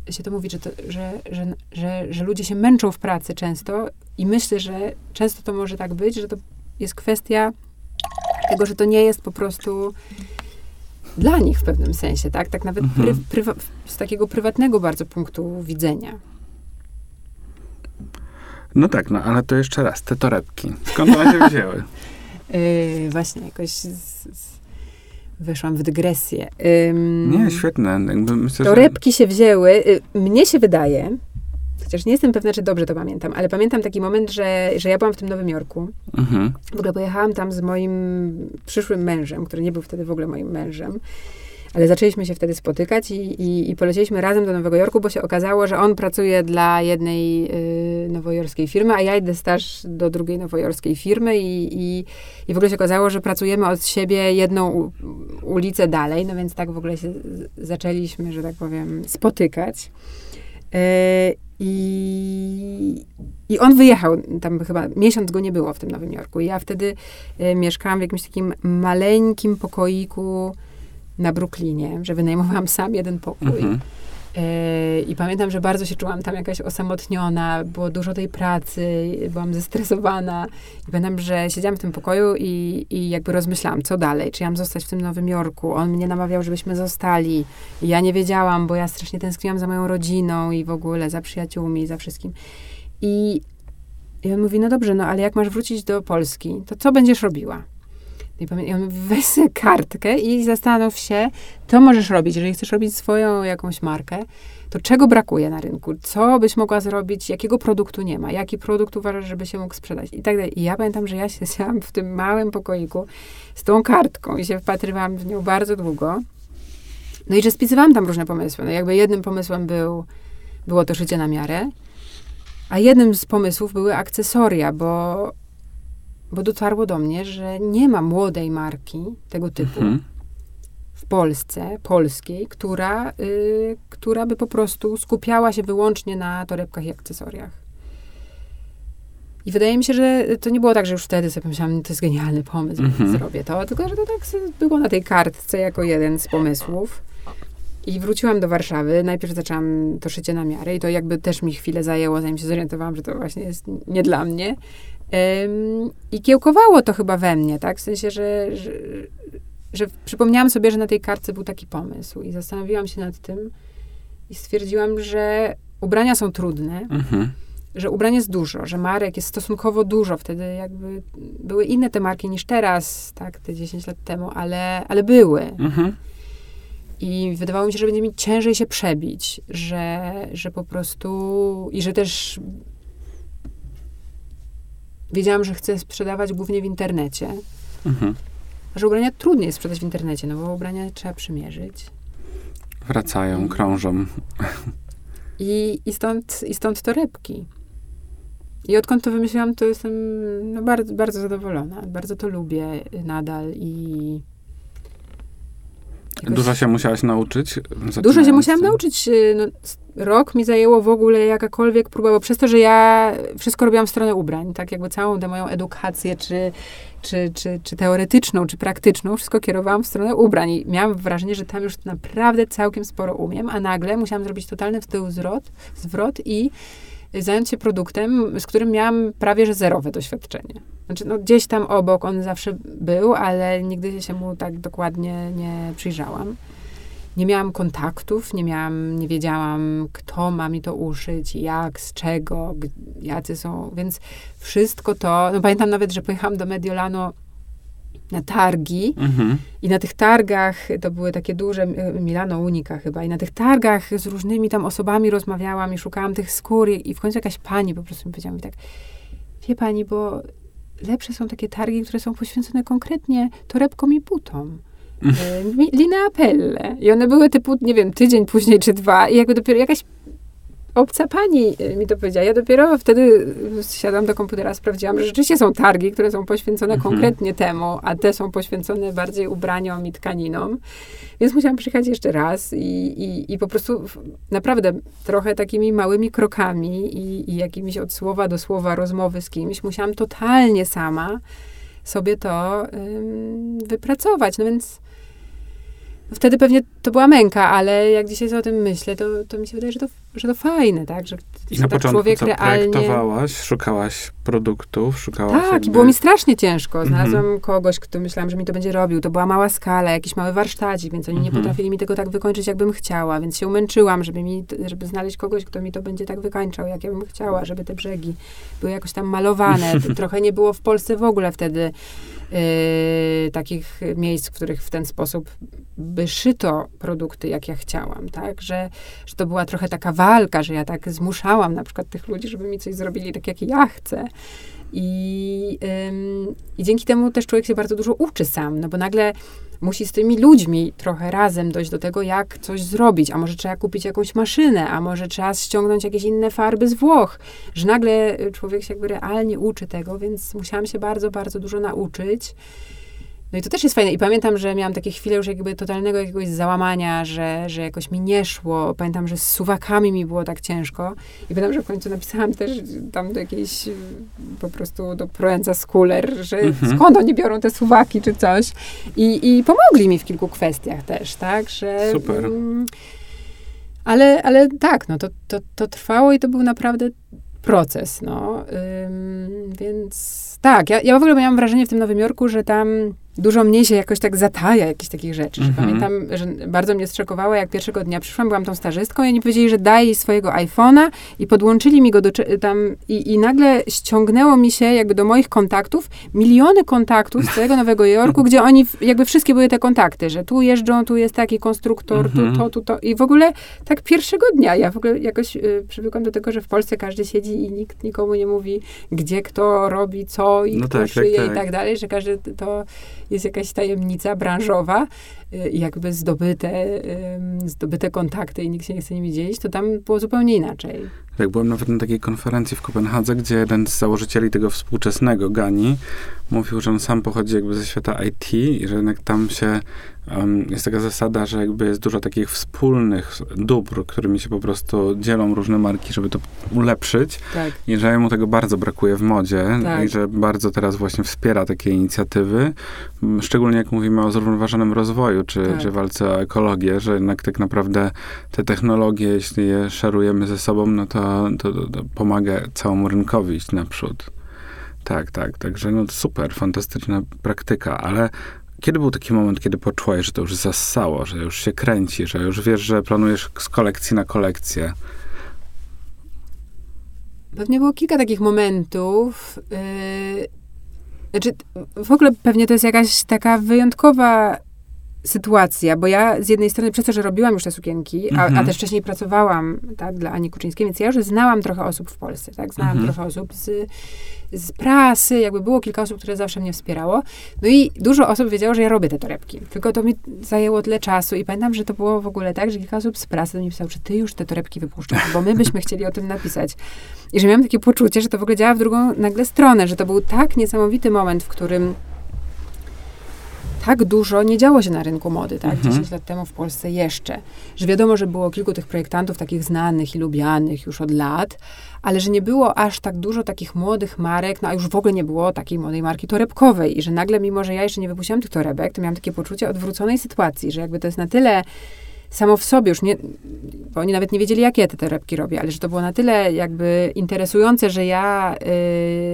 się to mówić, że, to, że, że, że, że ludzie się męczą w pracy często i myślę, że często to może tak być, że to jest kwestia tego, że to nie jest po prostu dla nich w pewnym sensie, tak? Tak nawet Mhm. pry, prywa- z takiego prywatnego bardzo punktu widzenia. No tak, no ale to jeszcze raz, te torebki. Skąd one się wzięły? Yy, właśnie jakoś z, z, weszłam w dygresję. Ym, Nie, świetne. Myślę, że... Torebki się wzięły. y, Mnie się wydaje, chociaż nie jestem pewna, czy dobrze to pamiętam, ale pamiętam taki moment, że, że ja byłam w tym Nowym Jorku. Mhm. W ogóle pojechałam tam z moim przyszłym mężem, który nie był wtedy w ogóle moim mężem. Ale zaczęliśmy się wtedy spotykać i, i, i polecieliśmy razem do Nowego Jorku, bo się okazało, że on pracuje dla jednej y, nowojorskiej firmy, a ja idę staż do drugiej nowojorskiej firmy i, i, i w ogóle się okazało, że pracujemy od siebie jedną u, ulicę dalej, no więc tak w ogóle się zaczęliśmy, że tak powiem, spotykać. Y, I, I on wyjechał, tam chyba miesiąc go nie było w tym Nowym Jorku. Ja wtedy y, mieszkałam w jakimś takim maleńkim pokoiku na Brooklynie, że wynajmowałam sam jeden pokój. Mhm. E, I pamiętam, że bardzo się czułam tam jakaś osamotniona, było dużo tej pracy, byłam zestresowana. I pamiętam, że siedziałam w tym pokoju i, i jakby rozmyślałam, co dalej, czy ja mam zostać w tym Nowym Jorku. On mnie namawiał, żebyśmy zostali. I ja nie wiedziałam, bo ja strasznie tęskniłam za moją rodziną i w ogóle za przyjaciółmi i za wszystkim. I, I on mówi, no dobrze, no ale jak masz wrócić do Polski, to co będziesz robiła? I pamię- I on mówi, weź sobie kartkę i zastanów się, co możesz robić. Jeżeli chcesz robić swoją jakąś markę, to czego brakuje na rynku? Co byś mogła zrobić? Jakiego produktu nie ma? Jaki produkt uważasz, żeby się mógł sprzedać? I tak dalej. I ja pamiętam, że ja siedziałam w tym małym pokoiku z tą kartką i się wpatrywałam w nią bardzo długo. No i że spisywałam tam różne pomysły. No jakby jednym pomysłem był, było to szycie na miarę, a jednym z pomysłów były akcesoria, bo, bo dotarło do mnie, że nie ma młodej marki tego typu Mhm. w Polsce, polskiej, która, y, która by po prostu skupiała się wyłącznie na torebkach i akcesoriach. I wydaje mi się, że to nie było tak, że już wtedy sobie pomyślałam, to jest genialny pomysł, Mhm. zrobię to, tylko że to tak było na tej kartce jako jeden z pomysłów. I wróciłam do Warszawy. Najpierw zaczęłam to szycie na miarę i to jakby też mi chwilę zajęło, zanim się zorientowałam, że to właśnie jest nie dla mnie. Ym, I kiełkowało to chyba we mnie, tak? W sensie, że, że, że przypomniałam sobie, że na tej kartce był taki pomysł i zastanowiłam się nad tym i stwierdziłam, że ubrania są trudne, Mhm. że ubrań jest dużo, że marek jest stosunkowo dużo. Wtedy jakby były inne te marki niż teraz, tak, te 10 lat temu, ale, ale były. Mhm. I wydawało mi się, że będzie mi ciężej się przebić, że, że po prostu i że też wiedziałam, że chcę sprzedawać głównie w internecie. Mhm. Że ubrania trudniej jest sprzedać w internecie, no bo ubrania trzeba przymierzyć. Wracają, krążą. I, i, stąd, I stąd torebki. I odkąd to wymyśliłam, to jestem no, bardzo, bardzo zadowolona. Bardzo to lubię nadal i... jakoś- Dużo się musiałaś nauczyć? Dużo się musiałam nauczyć. y, No, rok mi zajęło w ogóle jakakolwiek próba, bo przez to, że ja wszystko robiłam w stronę ubrań, tak jakby całą tę moją edukację, czy, czy, czy, czy teoretyczną, czy praktyczną, wszystko kierowałam w stronę ubrań i miałam wrażenie, że tam już naprawdę całkiem sporo umiem, a nagle musiałam zrobić totalny w tył zwrot, zwrot i zająć się produktem, z którym miałam prawie że zerowe doświadczenie. Znaczy, no gdzieś tam obok on zawsze był, ale nigdy się mu tak dokładnie nie przyjrzałam. Nie miałam kontaktów, nie miałam, nie wiedziałam, kto ma mi to uszyć, jak, z czego, jacy są, więc wszystko to, no pamiętam nawet, że pojechałam do Mediolanu na targi Mhm. i na tych targach, to były takie duże, e, Milano Unika chyba, i na tych targach z różnymi tam osobami rozmawiałam i szukałam tych skór i, i w końcu jakaś pani po prostu mi powiedziała mi tak, wie pani, bo lepsze są takie targi, które są poświęcone konkretnie torebkom i butom. E, Linea Pelle. I one były typu, nie wiem, tydzień później czy dwa i jakby dopiero jakaś obca pani e, mi to powiedziała. Ja dopiero wtedy siadłam do komputera, sprawdziłam, że rzeczywiście są targi, które są poświęcone Mhm. konkretnie temu, a te są poświęcone bardziej ubraniom i tkaninom. Więc musiałam przyjechać jeszcze raz i, i, i po prostu naprawdę trochę takimi małymi krokami i, i jakimiś od słowa do słowa rozmowy z kimś musiałam totalnie sama sobie to ym, wypracować. No więc wtedy pewnie to była męka, ale jak dzisiaj sobie o tym myślę, to, to mi się wydaje, że to, że to fajne, tak? Że, I na tak początku człowiek co, realnie... projektowałaś, szukałaś produktów, szukałaś Tak, jakby... i było mi strasznie ciężko. Mhm. Znalazłam kogoś, kto myślałam, że mi to będzie robił. To była mała skala, jakiś mały warsztacik, więc oni nie Mhm. potrafili mi tego tak wykończyć, jakbym chciała. Więc się umęczyłam, żeby, mi, żeby znaleźć kogoś, kto mi to będzie tak wykańczał, jak ja bym chciała, żeby te brzegi były jakoś tam malowane. Trochę nie było w Polsce w ogóle wtedy yy, takich miejsc, w których w ten sposób by szyto produkty, jak ja chciałam, tak? Że, że to była trochę taka walka, że ja tak zmuszałam na przykład tych ludzi, żeby mi coś zrobili tak, jak ja chcę. I, ym, I dzięki temu też człowiek się bardzo dużo uczy sam, no bo nagle musi z tymi ludźmi trochę razem dojść do tego, jak coś zrobić. A może trzeba kupić jakąś maszynę, a może trzeba ściągnąć jakieś inne farby z Włoch. Że nagle y, człowiek się jakby realnie uczy tego, więc musiałam się bardzo, bardzo dużo nauczyć. No i to też jest fajne. I pamiętam, że miałam takie chwile już jakby totalnego jakiegoś załamania, że, że jakoś mi nie szło. Pamiętam, że z suwakami mi było tak ciężko. I pamiętam, że w końcu napisałam też tam do jakiejś po prostu do Proenza Schooler, że Mhm. skąd oni biorą te suwaki czy coś. I, I pomogli mi w kilku kwestiach też, tak? Że, Super. mm, ale, ale tak, no to, to, to trwało i to był naprawdę proces, no. Ym, więc tak, ja, ja w ogóle miałam wrażenie w tym Nowym Jorku, że tam dużo mniej się jakoś tak zataja jakichś takich rzeczy. Że Mhm. pamiętam, że bardzo mnie zszokowało, jak pierwszego dnia przyszłam, byłam tą stażystką i oni powiedzieli, że daj jej swojego iPhone'a i podłączyli mi go do tam i, i nagle ściągnęło mi się jakby do moich kontaktów miliony kontaktów z całego Nowego Jorku, gdzie oni, jakby wszystkie były te kontakty, że tu jeżdżą, tu jest taki konstruktor, Mhm. tu to, tu to. I w ogóle tak pierwszego dnia, ja w ogóle jakoś y, przywykłam do tego, że w Polsce każdy siedzi i nikt nikomu nie mówi, gdzie kto robi co i No kto tak, tak, szyje tak. i tak dalej, że każdy to jest jakaś tajemnica branżowa jakby zdobyte, ym, zdobyte kontakty i nikt się nie chce nimi dzielić, to tam było zupełnie inaczej. Tak, byłem nawet na takiej konferencji w Kopenhadze, gdzie jeden z założycieli tego współczesnego Gani mówił, że on sam pochodzi jakby ze świata IT i że jednak tam się um, jest taka zasada, że jakby jest dużo takich wspólnych dóbr, którymi się po prostu dzielą różne marki, żeby to ulepszyć. Tak. I że mu tego bardzo brakuje w modzie Tak. i że bardzo teraz właśnie wspiera takie inicjatywy. Szczególnie jak mówimy o zrównoważonym rozwoju, czy, Tak. czy walce o ekologię, że jednak tak naprawdę te technologie, jeśli je szerujemy ze sobą, no to, to, to, to pomaga całemu rynkowi iść naprzód. Tak, tak, także no super, fantastyczna praktyka, ale kiedy był taki moment, kiedy poczułeś, że to już zassało, że już się kręci, że już wiesz, że planujesz z kolekcji na kolekcję? Pewnie było kilka takich momentów. Yy, znaczy, w ogóle pewnie to jest jakaś taka wyjątkowa sytuacja, bo ja z jednej strony przez to, że robiłam już te sukienki, a, a Mhm. też wcześniej pracowałam tak, dla Ani Kuczyńskiej, więc ja już znałam trochę osób w Polsce, tak? Znałam Mhm. trochę osób z, z prasy, jakby było kilka osób, które zawsze mnie wspierało. No i dużo osób wiedziało, że ja robię te torebki. Tylko to mi zajęło tyle czasu i pamiętam, że to było w ogóle tak, że kilka osób z prasy do mnie pisało, czy ty już te torebki wypuszczasz, bo my byśmy chcieli o tym napisać. I że miałam takie poczucie, że to w ogóle działa w drugą nagle stronę, że to był tak niesamowity moment, w którym tak dużo nie działo się na rynku mody, tak? Mhm. 10 lat temu w Polsce jeszcze. Że wiadomo, że było kilku tych projektantów takich znanych i lubianych już od lat, ale że nie było aż tak dużo takich młodych marek, no a już w ogóle nie było takiej młodej marki torebkowej. I że nagle, mimo że ja jeszcze nie wypuściłam tych torebek, to miałam takie poczucie odwróconej sytuacji, że jakby to jest na tyle samo w sobie już nie, bo oni nawet nie wiedzieli, jakie ja te torebki robię, ale że to było na tyle jakby interesujące, że ja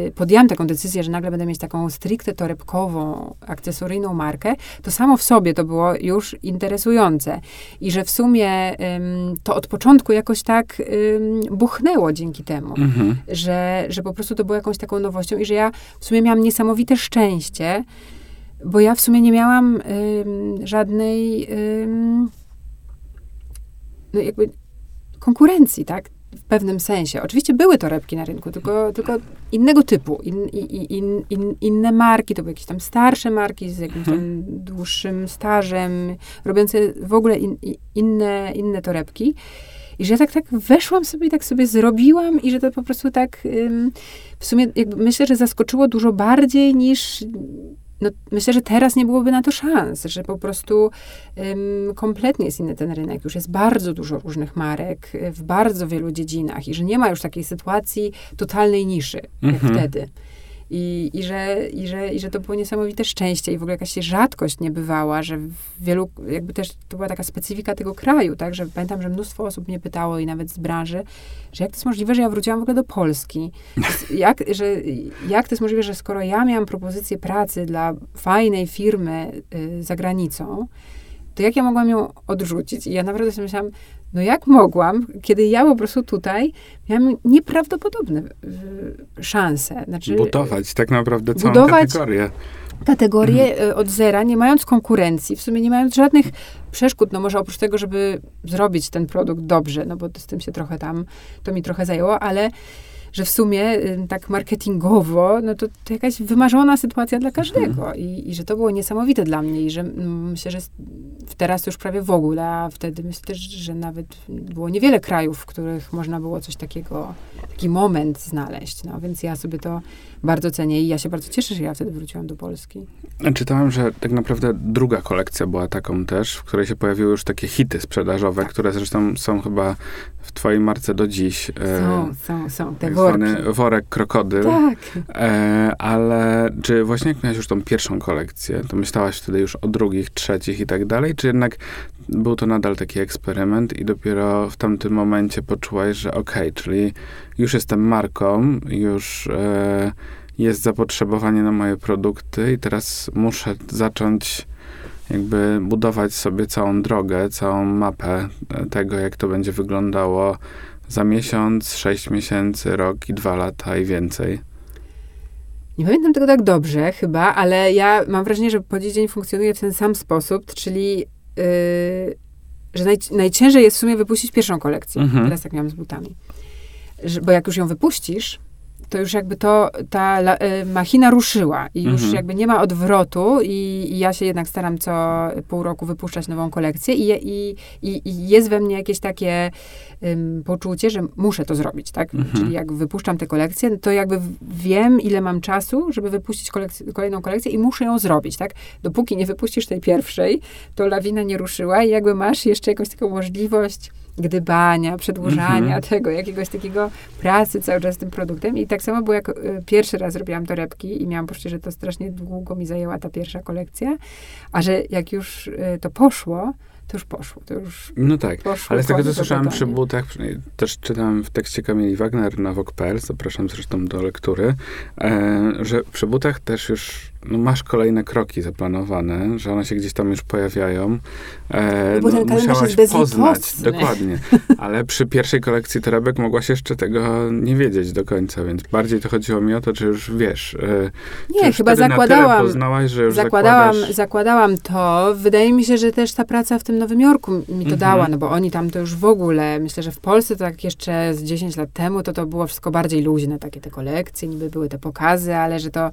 y, podjęłam taką decyzję, że nagle będę mieć taką stricte torebkową, akcesoryjną markę, to samo w sobie to było już interesujące. I że w sumie ym, to od początku jakoś tak ym, buchnęło dzięki temu Mhm. że, że po prostu to było jakąś taką nowością i że ja w sumie miałam niesamowite szczęście, bo ja w sumie nie miałam żadnej no jakby konkurencji, tak? W pewnym sensie. Oczywiście były torebki na rynku, tylko, tylko innego typu. In, in, in, in, inne marki, to były jakieś tam starsze marki z jakimś tam dłuższym stażem, robiące w ogóle inne, inne torebki. I że ja tak, tak weszłam sobie i tak sobie zrobiłam i że to po prostu tak ym, w sumie myślę, że zaskoczyło dużo bardziej niż no, myślę, że teraz nie byłoby na to szans, że po prostu ym, kompletnie jest inny ten rynek. Już jest bardzo dużo różnych marek w bardzo wielu dziedzinach i że nie ma już takiej sytuacji totalnej niszy, jak Mhm. wtedy. I, i, że, i, że, I że to było niesamowite szczęście i w ogóle jakaś rzadkość niebywała, że wielu, jakby też to była taka specyfika tego kraju, tak, że pamiętam, że mnóstwo osób mnie pytało i nawet z branży, że jak to jest możliwe, że ja wróciłam w ogóle do Polski. Jak, że, jak to jest możliwe, że skoro ja miałam propozycję pracy dla fajnej firmy y, za granicą, to jak ja mogłam ją odrzucić? I ja naprawdę sobie myślałam, no jak mogłam, kiedy ja po prostu tutaj miałam nieprawdopodobne y, szanse. Znaczy, Budować tak naprawdę całą budować- kategorię. kategorię y, od zera, nie mając konkurencji, w sumie nie mając żadnych przeszkód, no może oprócz tego, żeby zrobić ten produkt dobrze, no bo z tym się trochę tam, to mi trochę zajęło, ale że w sumie tak marketingowo, no to, to jakaś wymarzona sytuacja dla każdego I, i że to było niesamowite dla mnie i że mm, myślę, że teraz już prawie w ogóle, a wtedy myślę też, że nawet było niewiele krajów, w których można było coś takiego, taki moment znaleźć, no więc ja sobie to bardzo cenię i ja się bardzo cieszę, że ja wtedy wróciłam do Polski. Czytałem, że tak naprawdę druga kolekcja była taką też, w której się pojawiły już takie hity sprzedażowe, które zresztą są chyba w twojej marce do dziś. e, Są, są, są, te tak worki. worek krokodyl. Tak. E, ale czy właśnie jak miałaś już tą pierwszą kolekcję, to myślałaś wtedy już o drugich, trzecich i tak dalej, czy jednak był to nadal taki eksperyment i dopiero w tamtym momencie poczułaś, że okej, czyli już jestem marką, już e, jest zapotrzebowanie na moje produkty i teraz muszę zacząć jakby budować sobie całą drogę, całą mapę e, tego, jak to będzie wyglądało za miesiąc, sześć miesięcy, rok i dwa lata i więcej. Nie pamiętam tego tak dobrze chyba, ale ja mam wrażenie, że po dzień funkcjonuje w ten sam sposób, czyli yy, że naj, najciężej jest w sumie wypuścić pierwszą kolekcję. Mhm. Teraz tak miałam z butami. Że, bo jak już ją wypuścisz, to już jakby to, ta la, y, machina ruszyła i już Mhm. jakby nie ma odwrotu i, i ja się jednak staram co pół roku wypuszczać nową kolekcję i, i, i, i jest we mnie jakieś takie ym, poczucie, że muszę to zrobić, tak? Mhm. Czyli jak wypuszczam tę kolekcję, to jakby wiem, ile mam czasu, żeby wypuścić kolekcję, kolejną kolekcję i muszę ją zrobić, tak? Dopóki nie wypuścisz tej pierwszej, to lawina nie ruszyła i jakby masz jeszcze jakąś taką możliwość gdybania, przedłużania Mhm. tego, jakiegoś takiego pracy cały czas z tym produktem. I tak samo było, jak y, pierwszy raz robiłam torebki i miałam poczucie, że to strasznie długo mi zajęła ta pierwsza kolekcja, a że jak już y, to poszło, to już poszło, to już No tak. poszło. Ale z tego, co słyszałem przy butach, też czytałem w tekście Kamili Wagner na Vogue.pl, zapraszam zresztą do lektury, e, że przy butach też już no, masz kolejne kroki zaplanowane, że one się gdzieś tam już pojawiają. E, No bo ten kalendarz musiałaś poznać, dokładnie. Ale przy pierwszej kolekcji torebek mogłaś jeszcze tego nie wiedzieć do końca, więc bardziej to chodziło mi o to, czy już wiesz. E, Nie, już chyba zakładałam, poznałaś, że już zakładałam, zakładasz... zakładałam to. Wydaje mi się, że też ta praca w tym Nowym Jorku mi to Mhm. dała, no bo oni tam to już w ogóle, myślę, że w Polsce to tak jeszcze z 10 lat temu, to to było wszystko bardziej luźne, takie te kolekcje, niby były te pokazy, ale że to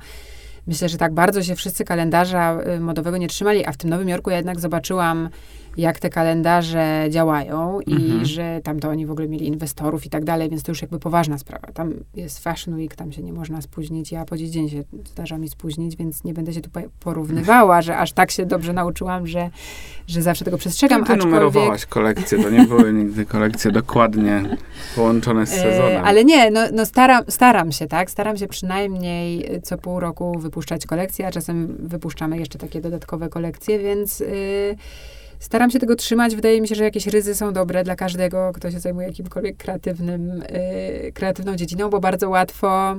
myślę, że tak bardzo się wszyscy kalendarza y, modowego nie trzymali, a w tym Nowym Jorku ja jednak zobaczyłam, jak te kalendarze działają i Mhm. że tam to oni w ogóle mieli inwestorów i tak dalej, więc to już jakby poważna sprawa. Tam jest Fashion Week, tam się nie można spóźnić. Ja po dziś dzień się zdarza mi spóźnić, więc nie będę się tu po- porównywała, że aż tak się dobrze nauczyłam, że, że zawsze tego przestrzegam. Ty numerowałaś kolekcje, to nie były nigdy kolekcje dokładnie połączone z E, sezonem. Ale nie, no, no staram, staram się, tak? Staram się przynajmniej y, co pół roku wypuszczać kolekcje, a czasem wypuszczamy jeszcze takie dodatkowe kolekcje, więc y, staram się tego trzymać. Wydaje mi się, że jakieś ryzy są dobre dla każdego, kto się zajmuje jakimkolwiek kreatywnym, y, kreatywną dziedziną, bo bardzo łatwo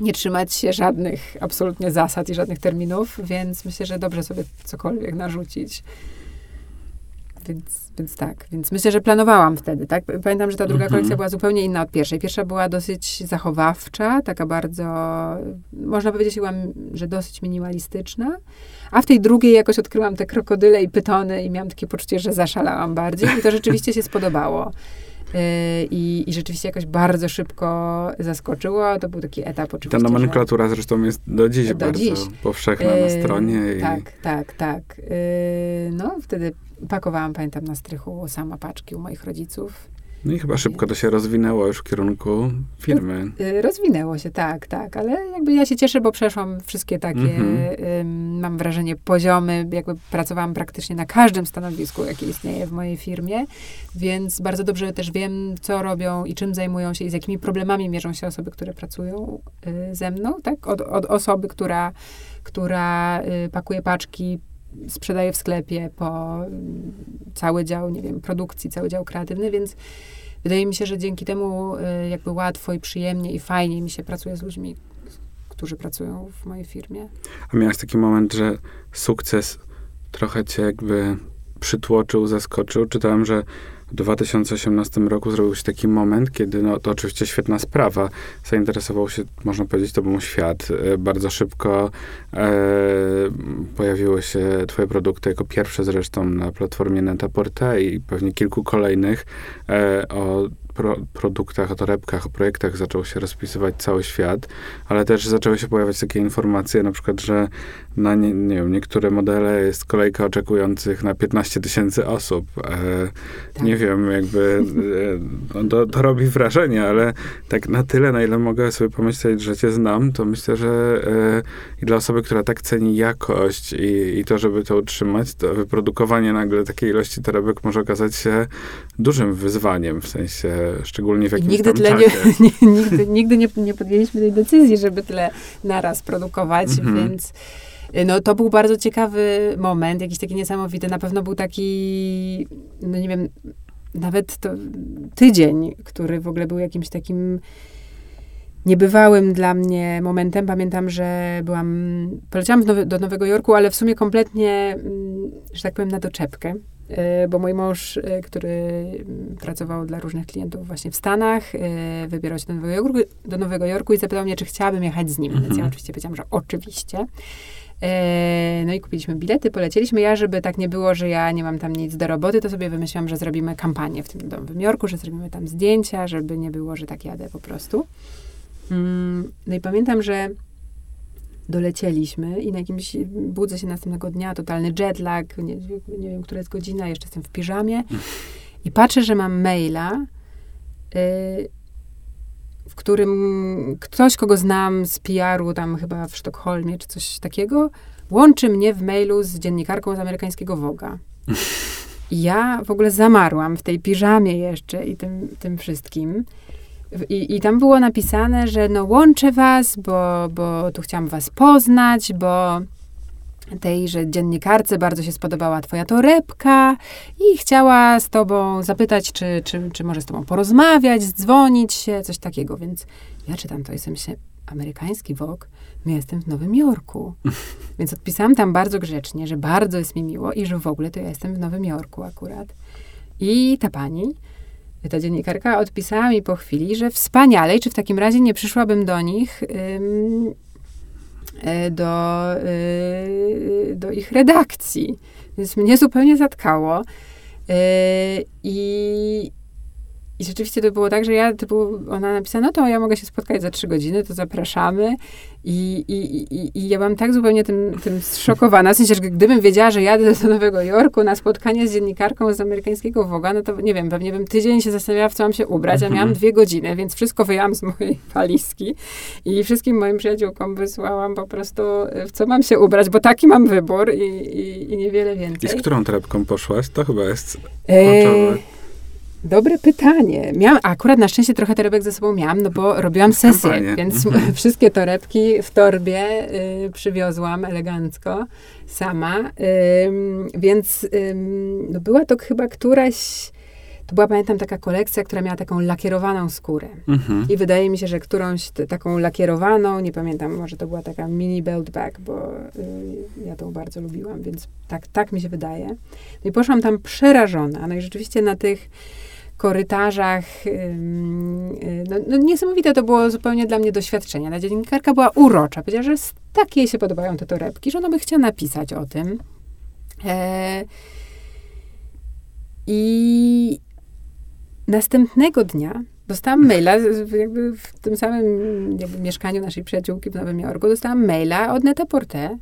nie trzymać się żadnych absolutnie zasad i żadnych terminów, więc myślę, że dobrze sobie cokolwiek narzucić. Więc, więc tak, więc myślę, że planowałam wtedy, tak? Pamiętam, że ta druga Mhm. kolekcja była zupełnie inna od pierwszej. Pierwsza była dosyć zachowawcza, taka bardzo, można powiedzieć że dosyć minimalistyczna. A w tej drugiej jakoś odkryłam te krokodyle i pytony i miałam takie poczucie, że zaszalałam bardziej i to rzeczywiście się spodobało. Yy, I, I rzeczywiście jakoś bardzo szybko zaskoczyło. To był taki etap Ta oczywiście. że- nomenklatura zresztą jest do dziś Do bardzo dziś. powszechna na Yy, stronie. I... Tak, tak, tak. Yy, no, wtedy pakowałam, pamiętam, na strychu sama paczki u moich rodziców. No i chyba szybko to się rozwinęło już w kierunku firmy. Yy, rozwinęło się, tak, tak, ale jakby ja się cieszę, bo przeszłam wszystkie takie, Mhm. ym, mam wrażenie, poziomy, jakby pracowałam praktycznie na każdym stanowisku, jakie istnieje w mojej firmie, więc bardzo dobrze też wiem, co robią i czym zajmują się i z jakimi problemami mierzą się osoby, które pracują y, ze mną, tak? Od, od osoby, która, która y, pakuje paczki, sprzedaje w sklepie, po mm, cały dział, nie wiem, produkcji, cały dział kreatywny, więc wydaje mi się, że dzięki temu y, jakby łatwo i przyjemnie i fajnie mi się pracuje z ludźmi, którzy pracują w mojej firmie. A miałaś taki moment, że sukces trochę cię jakby przytłoczył, zaskoczył. Czytałem, że w 2018 roku zrobił się taki moment, kiedy, no to oczywiście świetna sprawa, zainteresował się, można powiedzieć, tobą świat. E, Bardzo szybko e, pojawiły się twoje produkty jako pierwsze zresztą na platformie Netaporte i pewnie kilku kolejnych e, o pro, produktach, o torebkach, o projektach zaczął się rozpisywać cały świat, ale też zaczęły się pojawiać takie informacje, na przykład, że na nie, nie wiem, niektóre modele jest kolejka oczekujących na 15 tysięcy osób. E, Tak. Nie wiem, jakby e, no to, to robi wrażenie, ale tak na tyle, na ile mogę sobie pomyśleć, że cię znam, to myślę, że e, i dla osoby, która tak ceni jakość i, i to, żeby to utrzymać, to wyprodukowanie nagle takiej ilości torebek może okazać się dużym wyzwaniem, w sensie szczególnie w I jakimś nigdy tam tyle czasie. nie, nigdy, nigdy nie, nie podjęliśmy tej decyzji, żeby tyle naraz produkować, Mhm. więc y, no, to był bardzo ciekawy moment, jakiś taki niesamowity. Na pewno był taki, no nie wiem, nawet to tydzień, który w ogóle był jakimś takim niebywałym dla mnie momentem. Pamiętam, że byłam, poleciałam Nowy, do Nowego Jorku, ale w sumie kompletnie, mm, że tak powiem, na doczepkę. Y, Bo mój mąż, y, który mm, pracował dla różnych klientów właśnie w Stanach, y, wybierał się do Nowego Jorku, do Nowego Jorku i zapytał mnie, czy chciałabym jechać z nim. Więc ja Mhm. oczywiście powiedziałam, że oczywiście. E, No i kupiliśmy bilety, polecieliśmy. Ja, żeby tak nie było, że ja nie mam tam nic do roboty, to sobie wymyśliłam, że zrobimy kampanię w tym Nowym Jorku, że zrobimy tam zdjęcia, żeby nie było, że tak jadę po prostu. Mm, no i pamiętam, że dolecieliśmy i na jakimś, budzę się następnego dnia, totalny jetlag, nie, nie wiem, która jest godzina, jeszcze jestem w piżamie i patrzę, że mam maila, y, w którym ktoś, kogo znam z PR-u, tam chyba w Sztokholmie, czy coś takiego, łączy mnie w mailu z dziennikarką z amerykańskiego Woga. I ja w ogóle zamarłam w tej piżamie jeszcze i tym, tym wszystkim. I, I tam było napisane, że no łączę was, bo, bo tu chciałam was poznać, bo tejże dziennikarce bardzo się spodobała twoja torebka i chciała z tobą zapytać, czy, czy, czy może z tobą porozmawiać, dzwonić się, coś takiego. Więc ja czytam to i sobie myślę, amerykański Vogue, no ja jestem w Nowym Jorku. Więc odpisałam tam bardzo grzecznie, że bardzo jest mi miło i że w ogóle to ja jestem w Nowym Jorku akurat. I ta pani, ta dziennikarka odpisała mi po chwili, że wspaniale, i czy w takim razie nie przyszłabym do nich ym, do, y, do ich redakcji. Więc mnie zupełnie zatkało. Y, I, i rzeczywiście to było tak, że ja, typu, ona napisała, no to ja mogę się spotkać za trzy godziny, to zapraszamy. I, i, i, i ja byłam tak zupełnie tym, tym zszokowana. W sensie, że gdybym wiedziała, że jadę do Nowego Jorku na spotkanie z dziennikarką z amerykańskiego Woga, no to nie wiem, pewnie bym tydzień się zastanawiała, w co mam się ubrać, a miałam dwie godziny, więc wszystko wyjęłam z mojej walizki i wszystkim moim przyjaciółkom wysłałam po prostu, w co mam się ubrać, bo taki mam wybór i, i, i niewiele więcej. I z którą torebką poszłaś? To chyba jest kluczowe. Dobre pytanie. Miałam, akurat na szczęście trochę torebek ze sobą miałam, no bo robiłam sesję, Kampanię. więc mhm. wszystkie torebki w torbie y, przywiozłam elegancko sama. Y, więc y, no była to chyba któraś, to była pamiętam taka kolekcja, która miała taką lakierowaną skórę. Mhm. I wydaje mi się, że którąś t- taką lakierowaną, nie pamiętam, może to była taka mini belt bag, bo y, ja tą bardzo lubiłam, więc tak, tak mi się wydaje. No i poszłam tam przerażona. No i rzeczywiście na tych korytarzach. Y, no, no, niesamowite to było zupełnie dla mnie doświadczenie. Ta dziennikarka była urocza. Powiedziała, że tak jej się podobają te torebki, że ona by chciała napisać o tym. E, I następnego dnia dostałam maila, jakby w tym samym jakby mieszkaniu naszej przyjaciółki w Nowym Jorku, dostałam maila od Neta Porte,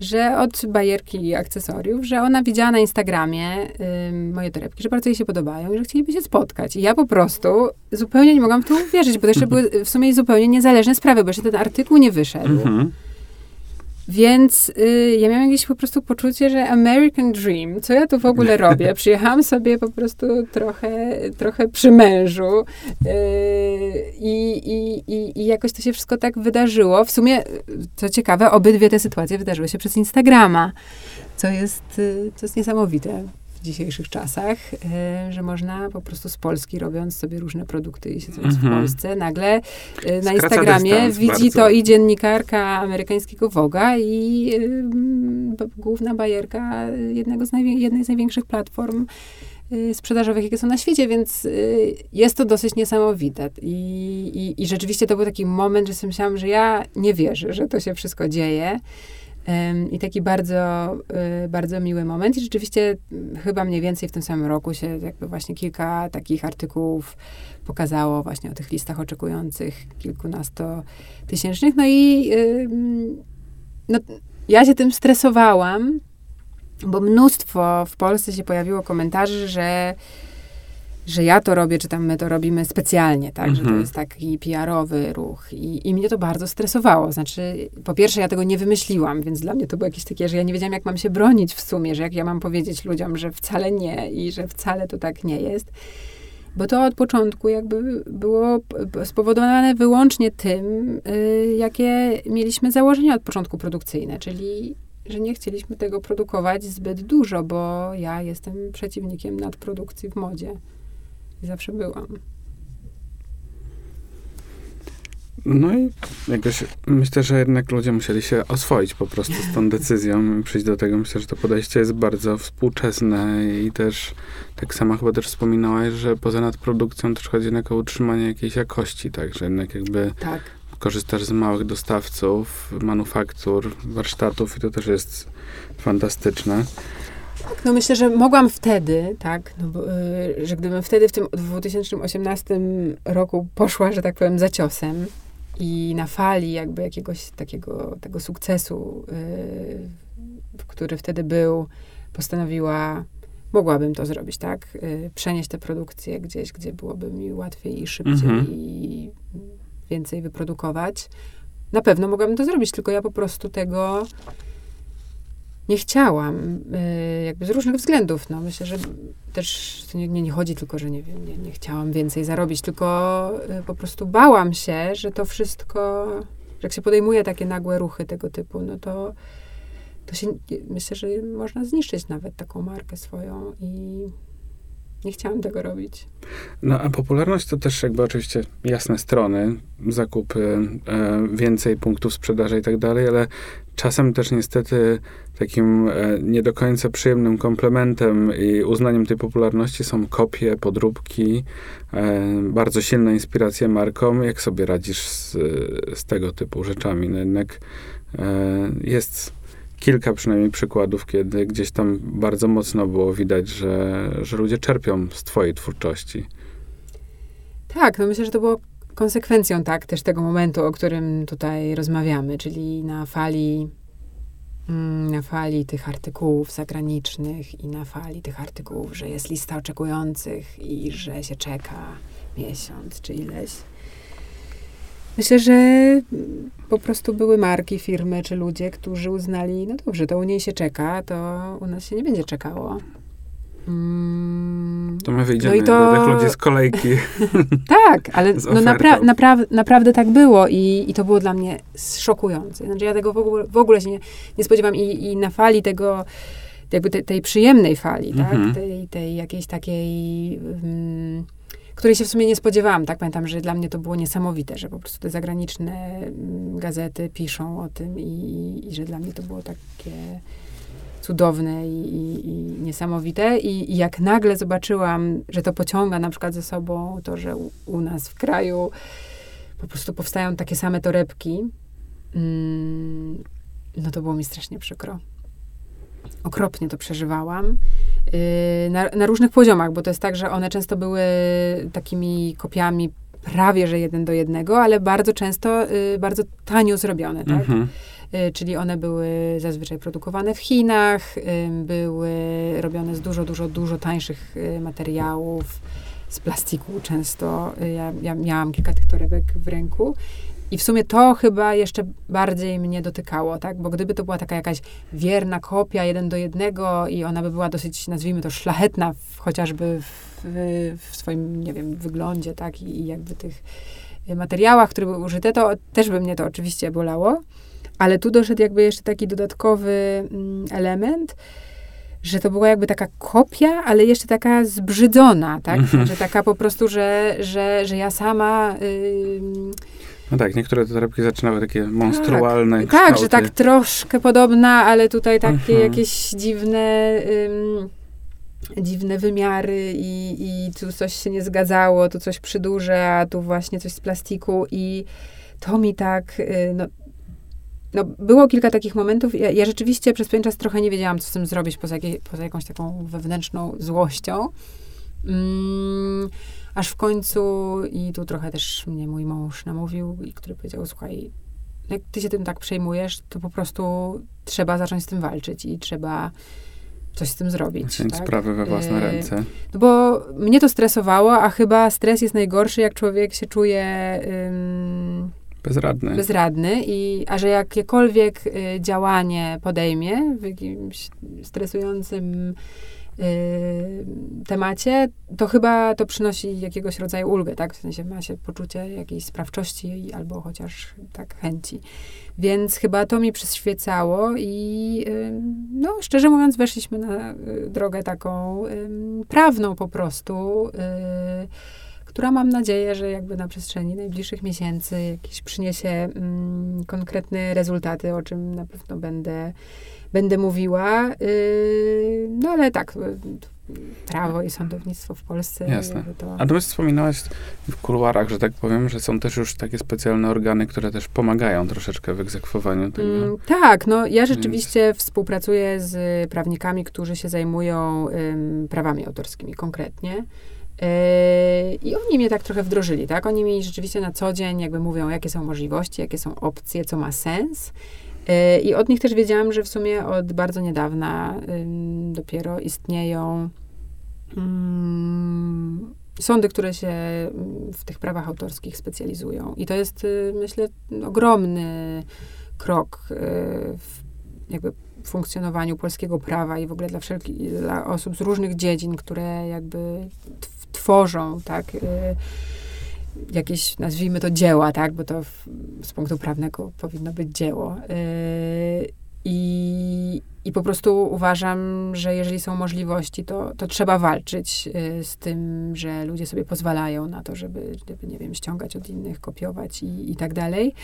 że od bajerki i akcesoriów, że ona widziała na Instagramie moje torebki, że bardzo jej się podobają i że chcieliby się spotkać. I ja po prostu zupełnie nie mogłam w to uwierzyć, bo to jeszcze były w sumie zupełnie niezależne sprawy, bo jeszcze ten artykuł nie wyszedł. Mhm. Więc y, ja miałam jakieś po prostu poczucie, że American Dream, co ja tu w ogóle robię? Przyjechałam sobie po prostu trochę, trochę przy mężu y, i, i, i jakoś to się wszystko tak wydarzyło. W sumie, co ciekawe, obydwie te sytuacje wydarzyły się przez Instagrama, co jest, y, co jest niesamowite dzisiejszych czasach, e, że można po prostu z Polski, robiąc sobie różne produkty i siedząc mm -hmm. w mhm. Polsce, nagle e, na Instagramie widzi bardzo. to i dziennikarka amerykańskiego Woga i y, główna bajerka jednego z jednej z największych platform y, sprzedażowych, jakie są na świecie, więc y, jest to dosyć niesamowite. I, i, I rzeczywiście to był taki moment, że sobie myślałam, że ja nie wierzę, że to się wszystko dzieje. I taki bardzo, y, bardzo miły moment. I rzeczywiście mm, chyba mniej więcej w tym samym roku się jakby właśnie kilka takich artykułów pokazało właśnie o tych listach oczekujących kilkunastotysięcznych. No i no, ja się tym stresowałam, bo mnóstwo w Polsce się pojawiło komentarzy, że że ja to robię, czy tam my to robimy specjalnie, tak, że to mhm. jest taki PR-owy ruch I, i mnie to bardzo stresowało. Znaczy, po pierwsze, ja tego nie wymyśliłam, więc dla mnie to było jakieś takie, że ja nie wiedziałam, jak mam się bronić w sumie, że jak ja mam powiedzieć ludziom, że wcale nie i że wcale to tak nie jest. Bo to od początku jakby było spowodowane wyłącznie tym, y, jakie mieliśmy założenia od początku produkcyjne, czyli że nie chcieliśmy tego produkować zbyt dużo, bo ja jestem przeciwnikiem nadprodukcji w modzie zawsze byłam. No i jakoś myślę, że jednak ludzie musieli się oswoić po prostu z tą decyzją i przyjść do tego. Myślę, że to podejście jest bardzo współczesne i też tak samo chyba też wspominałaś, że poza nadprodukcją też chodzi jednak o utrzymanie jakiejś jakości, tak, że jednak jakby tak. korzystasz z małych dostawców, manufaktur, warsztatów i to też jest fantastyczne. Tak, no myślę, że mogłam wtedy, tak, no y, że gdybym wtedy w tym 2018 roku poszła, że tak powiem, za ciosem, I na fali jakby jakiegoś takiego tego sukcesu, yy, który wtedy był, postanowiła, mogłabym to zrobić, tak? Yy, przenieść tę produkcję gdzieś, gdzie byłoby mi łatwiej i szybciej Mhm. i więcej wyprodukować. Na pewno mogłabym to zrobić, tylko ja po prostu tego nie chciałam, y, jakby z różnych względów. No, myślę, że też nie, nie, nie chodzi tylko, że nie nie, nie chciałam więcej zarobić, tylko y, po prostu bałam się, że to wszystko, że jak się podejmuje takie nagłe ruchy tego typu, no to, to się, myślę, że można zniszczyć nawet taką markę swoją i nie chciałam tego robić. No a popularność to też jakby oczywiście jasne strony, zakupy, e, więcej punktów sprzedaży i tak dalej, ale czasem też niestety takim e, nie do końca przyjemnym komplementem i uznaniem tej popularności są kopie, podróbki, e, bardzo silna inspiracja marką. Jak sobie radzisz z, z tego typu rzeczami? No jednak e, jest kilka przynajmniej przykładów, kiedy gdzieś tam bardzo mocno było widać, że, że ludzie czerpią z twojej twórczości. Tak, no myślę, że to było konsekwencją tak też tego momentu, o którym tutaj rozmawiamy, czyli na fali mm, na fali tych artykułów zagranicznych i na fali tych artykułów, że jest lista oczekujących i że się czeka miesiąc czy ileś. Myślę, że po prostu były marki, firmy czy ludzie, którzy uznali, no dobrze, to u niej się czeka, to u nas się nie będzie czekało. Mm, To my wyjdziemy No i to- do tych ludzi z kolejki. tak, ale no napra- napra- naprawdę tak było i, i to było dla mnie szokujące. Znaczy ja tego w ogóle, w ogóle się nie, nie spodziewam i, i na fali tego, jakby te, tej przyjemnej fali, Mhm. tak? Tej, tej jakiejś takiej, mm, której się w sumie nie spodziewałam, tak? Pamiętam, że dla mnie to było niesamowite, że po prostu te zagraniczne mm, gazety piszą o tym i, i że dla mnie to było takie cudowne i, i, i niesamowite. I, I jak nagle zobaczyłam, że to pociąga na przykład ze sobą to, że u, u nas w kraju po prostu powstają takie same torebki, mm, no to było mi strasznie przykro. Okropnie to przeżywałam. Yy, na, na różnych poziomach, bo to jest tak, że one często były takimi kopiami prawie, że jeden do jednego, ale bardzo często y, bardzo tanio zrobione, tak? Mhm. Y, czyli one były zazwyczaj produkowane w Chinach, y, były robione z dużo, dużo, dużo tańszych y, materiałów, z plastiku często. Y, Ja, ja miałam kilka tych torebek w ręku. I w sumie to chyba jeszcze bardziej mnie dotykało, tak? Bo gdyby to była taka jakaś wierna kopia jeden do jednego i ona by była dosyć, nazwijmy to, szlachetna, w, chociażby w, w swoim, nie wiem, wyglądzie, tak? I, I jakby tych y, materiałach, które były użyte, to też by mnie to oczywiście bolało. Ale tu doszedł jakby jeszcze taki dodatkowy mm, element, że to była jakby taka kopia, ale jeszcze taka zbrzydzona, tak? Mhm. Taka po prostu, że, że, że ja sama... ym, No tak, niektóre te torebki zaczynały takie monstrualne tak, kształty. że tak troszkę podobna, ale tutaj takie Mhm. jakieś dziwne... Ym, dziwne wymiary i, i tu coś się nie zgadzało, tu coś przy duże, a tu właśnie coś z plastiku i to mi tak, y, no, no było kilka takich momentów. Ja, ja rzeczywiście przez pewien czas trochę nie wiedziałam, co z tym zrobić poza, jakiej, poza jakąś taką wewnętrzną złością. Mm, aż w końcu, i tu trochę też mnie mój mąż namówił, i który powiedział, słuchaj, jak ty się tym tak przejmujesz, to po prostu trzeba zacząć z tym walczyć i trzeba coś z tym zrobić. Wziąć tak? sprawy we własne Y, ręce. No bo mnie to stresowało, a chyba stres jest najgorszy, jak człowiek się czuje ym, Bezradny. bezradny, i, a że jakiekolwiek y, działanie podejmie w jakimś stresującym y, temacie, to chyba to przynosi jakiegoś rodzaju ulgę, tak? W sensie ma się poczucie jakiejś sprawczości albo chociaż tak chęci. Więc chyba to mi przyświecało i y, no, szczerze mówiąc, weszliśmy na drogę taką prawną po prostu, która mam nadzieję, że jakby na przestrzeni najbliższych miesięcy jakieś przyniesie mm, konkretne rezultaty, o czym na pewno będę, będę mówiła. Y, no ale tak, prawo i sądownictwo w Polsce. Jasne. To, A ty wspominałaś w kuluarach, że tak powiem, że są też już takie specjalne organy, które też pomagają troszeczkę w egzekwowaniu tego. Mm, tak, no ja rzeczywiście współpracuję z prawnikami, którzy się zajmują ym, prawami autorskimi konkretnie. Yy, I oni mnie tak trochę wdrożyli, tak? Oni mi rzeczywiście na co dzień jakby mówią, jakie są możliwości, jakie są opcje, co ma sens. Yy, I od nich też wiedziałam, że w sumie od bardzo niedawna dopiero istnieją sądy, które się w tych prawach autorskich specjalizują. I to jest, y, myślę, ogromny krok y, w jakby funkcjonowaniu polskiego prawa i w ogóle dla wszelkich, dla osób z różnych dziedzin, które jakby tworzą, tak, y, jakieś, nazwijmy to dzieła, tak, bo to w, z punktu prawnego powinno być dzieło. I, I po prostu uważam, że jeżeli są możliwości, to, to trzeba walczyć y, z tym, że ludzie sobie pozwalają na to, żeby, żeby nie wiem, ściągać od innych, kopiować i, i tak dalej.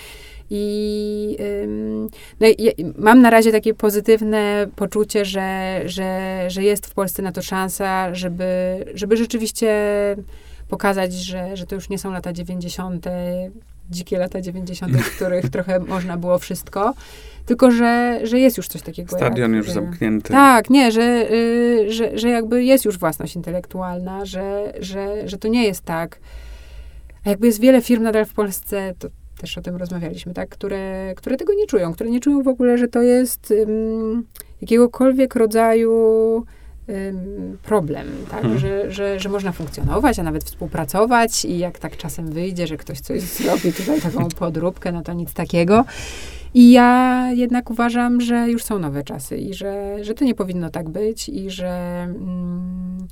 I ym, no i, mam na razie takie pozytywne poczucie, że, że, że jest w Polsce na to szansa, żeby, żeby rzeczywiście pokazać, że, że to już nie są lata 90., dzikie lata 90., w których trochę można było wszystko, tylko że, że jest już coś takiego. Stadion jak, już zamknięty. Tak, nie, że, y, że, że jakby jest już własność intelektualna, że, że, że to nie jest tak. A jakby jest wiele firm nadal w Polsce, to też o tym rozmawialiśmy, tak, które, które tego nie czują, które nie czują w ogóle, że to jest um, jakiegokolwiek rodzaju problem, tak? Hmm. Że, że, że można funkcjonować, a nawet współpracować i jak tak czasem wyjdzie, że ktoś coś zrobi tutaj taką podróbkę, no to nic takiego. I ja jednak uważam, że już są nowe czasy i że, że to nie powinno tak być i że mm,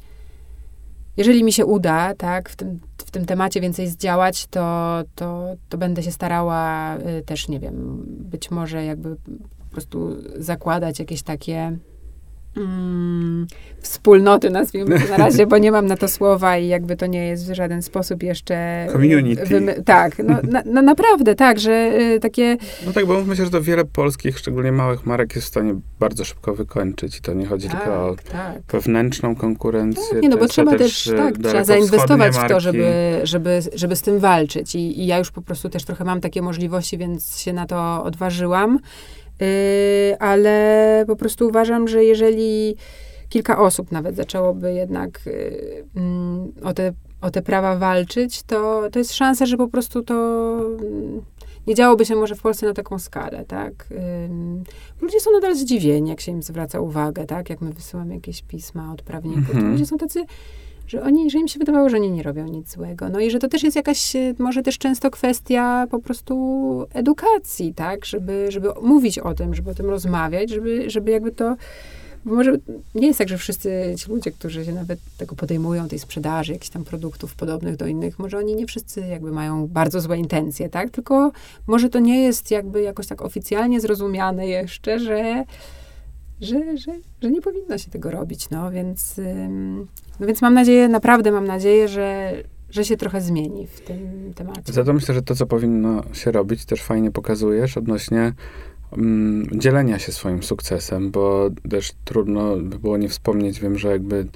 jeżeli mi się uda, tak, w tym, w tym temacie więcej zdziałać, to, to, to będę się starała y, też, nie wiem, być może jakby po prostu zakładać jakieś takie mm, wspólnoty, nazwijmy to na razie, bo nie mam na to słowa i jakby to nie jest w żaden sposób jeszcze... Community. tak, no, na, no, naprawdę, tak, że y, takie... No tak, bo myślę, że to wiele polskich, szczególnie małych marek jest w stanie bardzo szybko wykończyć i to nie chodzi tak, tylko o tak. wewnętrzną konkurencję. Tak, nie, no bo trzeba też, też tak, trzeba zainwestować w to, żeby, żeby, żeby z tym walczyć I, i ja już po prostu też trochę mam takie możliwości, więc się na to odważyłam. Y, ale po prostu uważam, że jeżeli kilka osób nawet zaczęłoby jednak y, mm, o te, o te prawa walczyć, to, to jest szansa, że po prostu to mm, nie działoby się może w Polsce na taką skalę, tak? Ludzie są nadal zdziwieni, jak się im zwraca uwagę, tak? Jak my wysyłamy jakieś pisma od prawników, to mhm. ludzie są tacy że oni, że im się wydawało, że oni nie robią nic złego. No i że to też jest jakaś, e, może też często kwestia po prostu edukacji, tak? Żeby, żeby mówić o tym, żeby o tym rozmawiać, żeby, żeby jakby to bo może nie jest tak, że wszyscy ci ludzie, którzy się nawet tego podejmują, tej sprzedaży jakichś tam produktów podobnych do innych, może oni nie wszyscy jakby mają bardzo złe intencje, tak? Tylko może to nie jest jakby jakoś tak oficjalnie zrozumiane jeszcze, że, że, że, że nie powinno się tego robić, no więc no więc mam nadzieję, naprawdę mam nadzieję, że, że się trochę zmieni w tym temacie. Za to myślę, że to, co powinno się robić, też fajnie pokazujesz odnośnie dzielenia się swoim sukcesem, bo też trudno by było nie wspomnieć, wiem, że jakby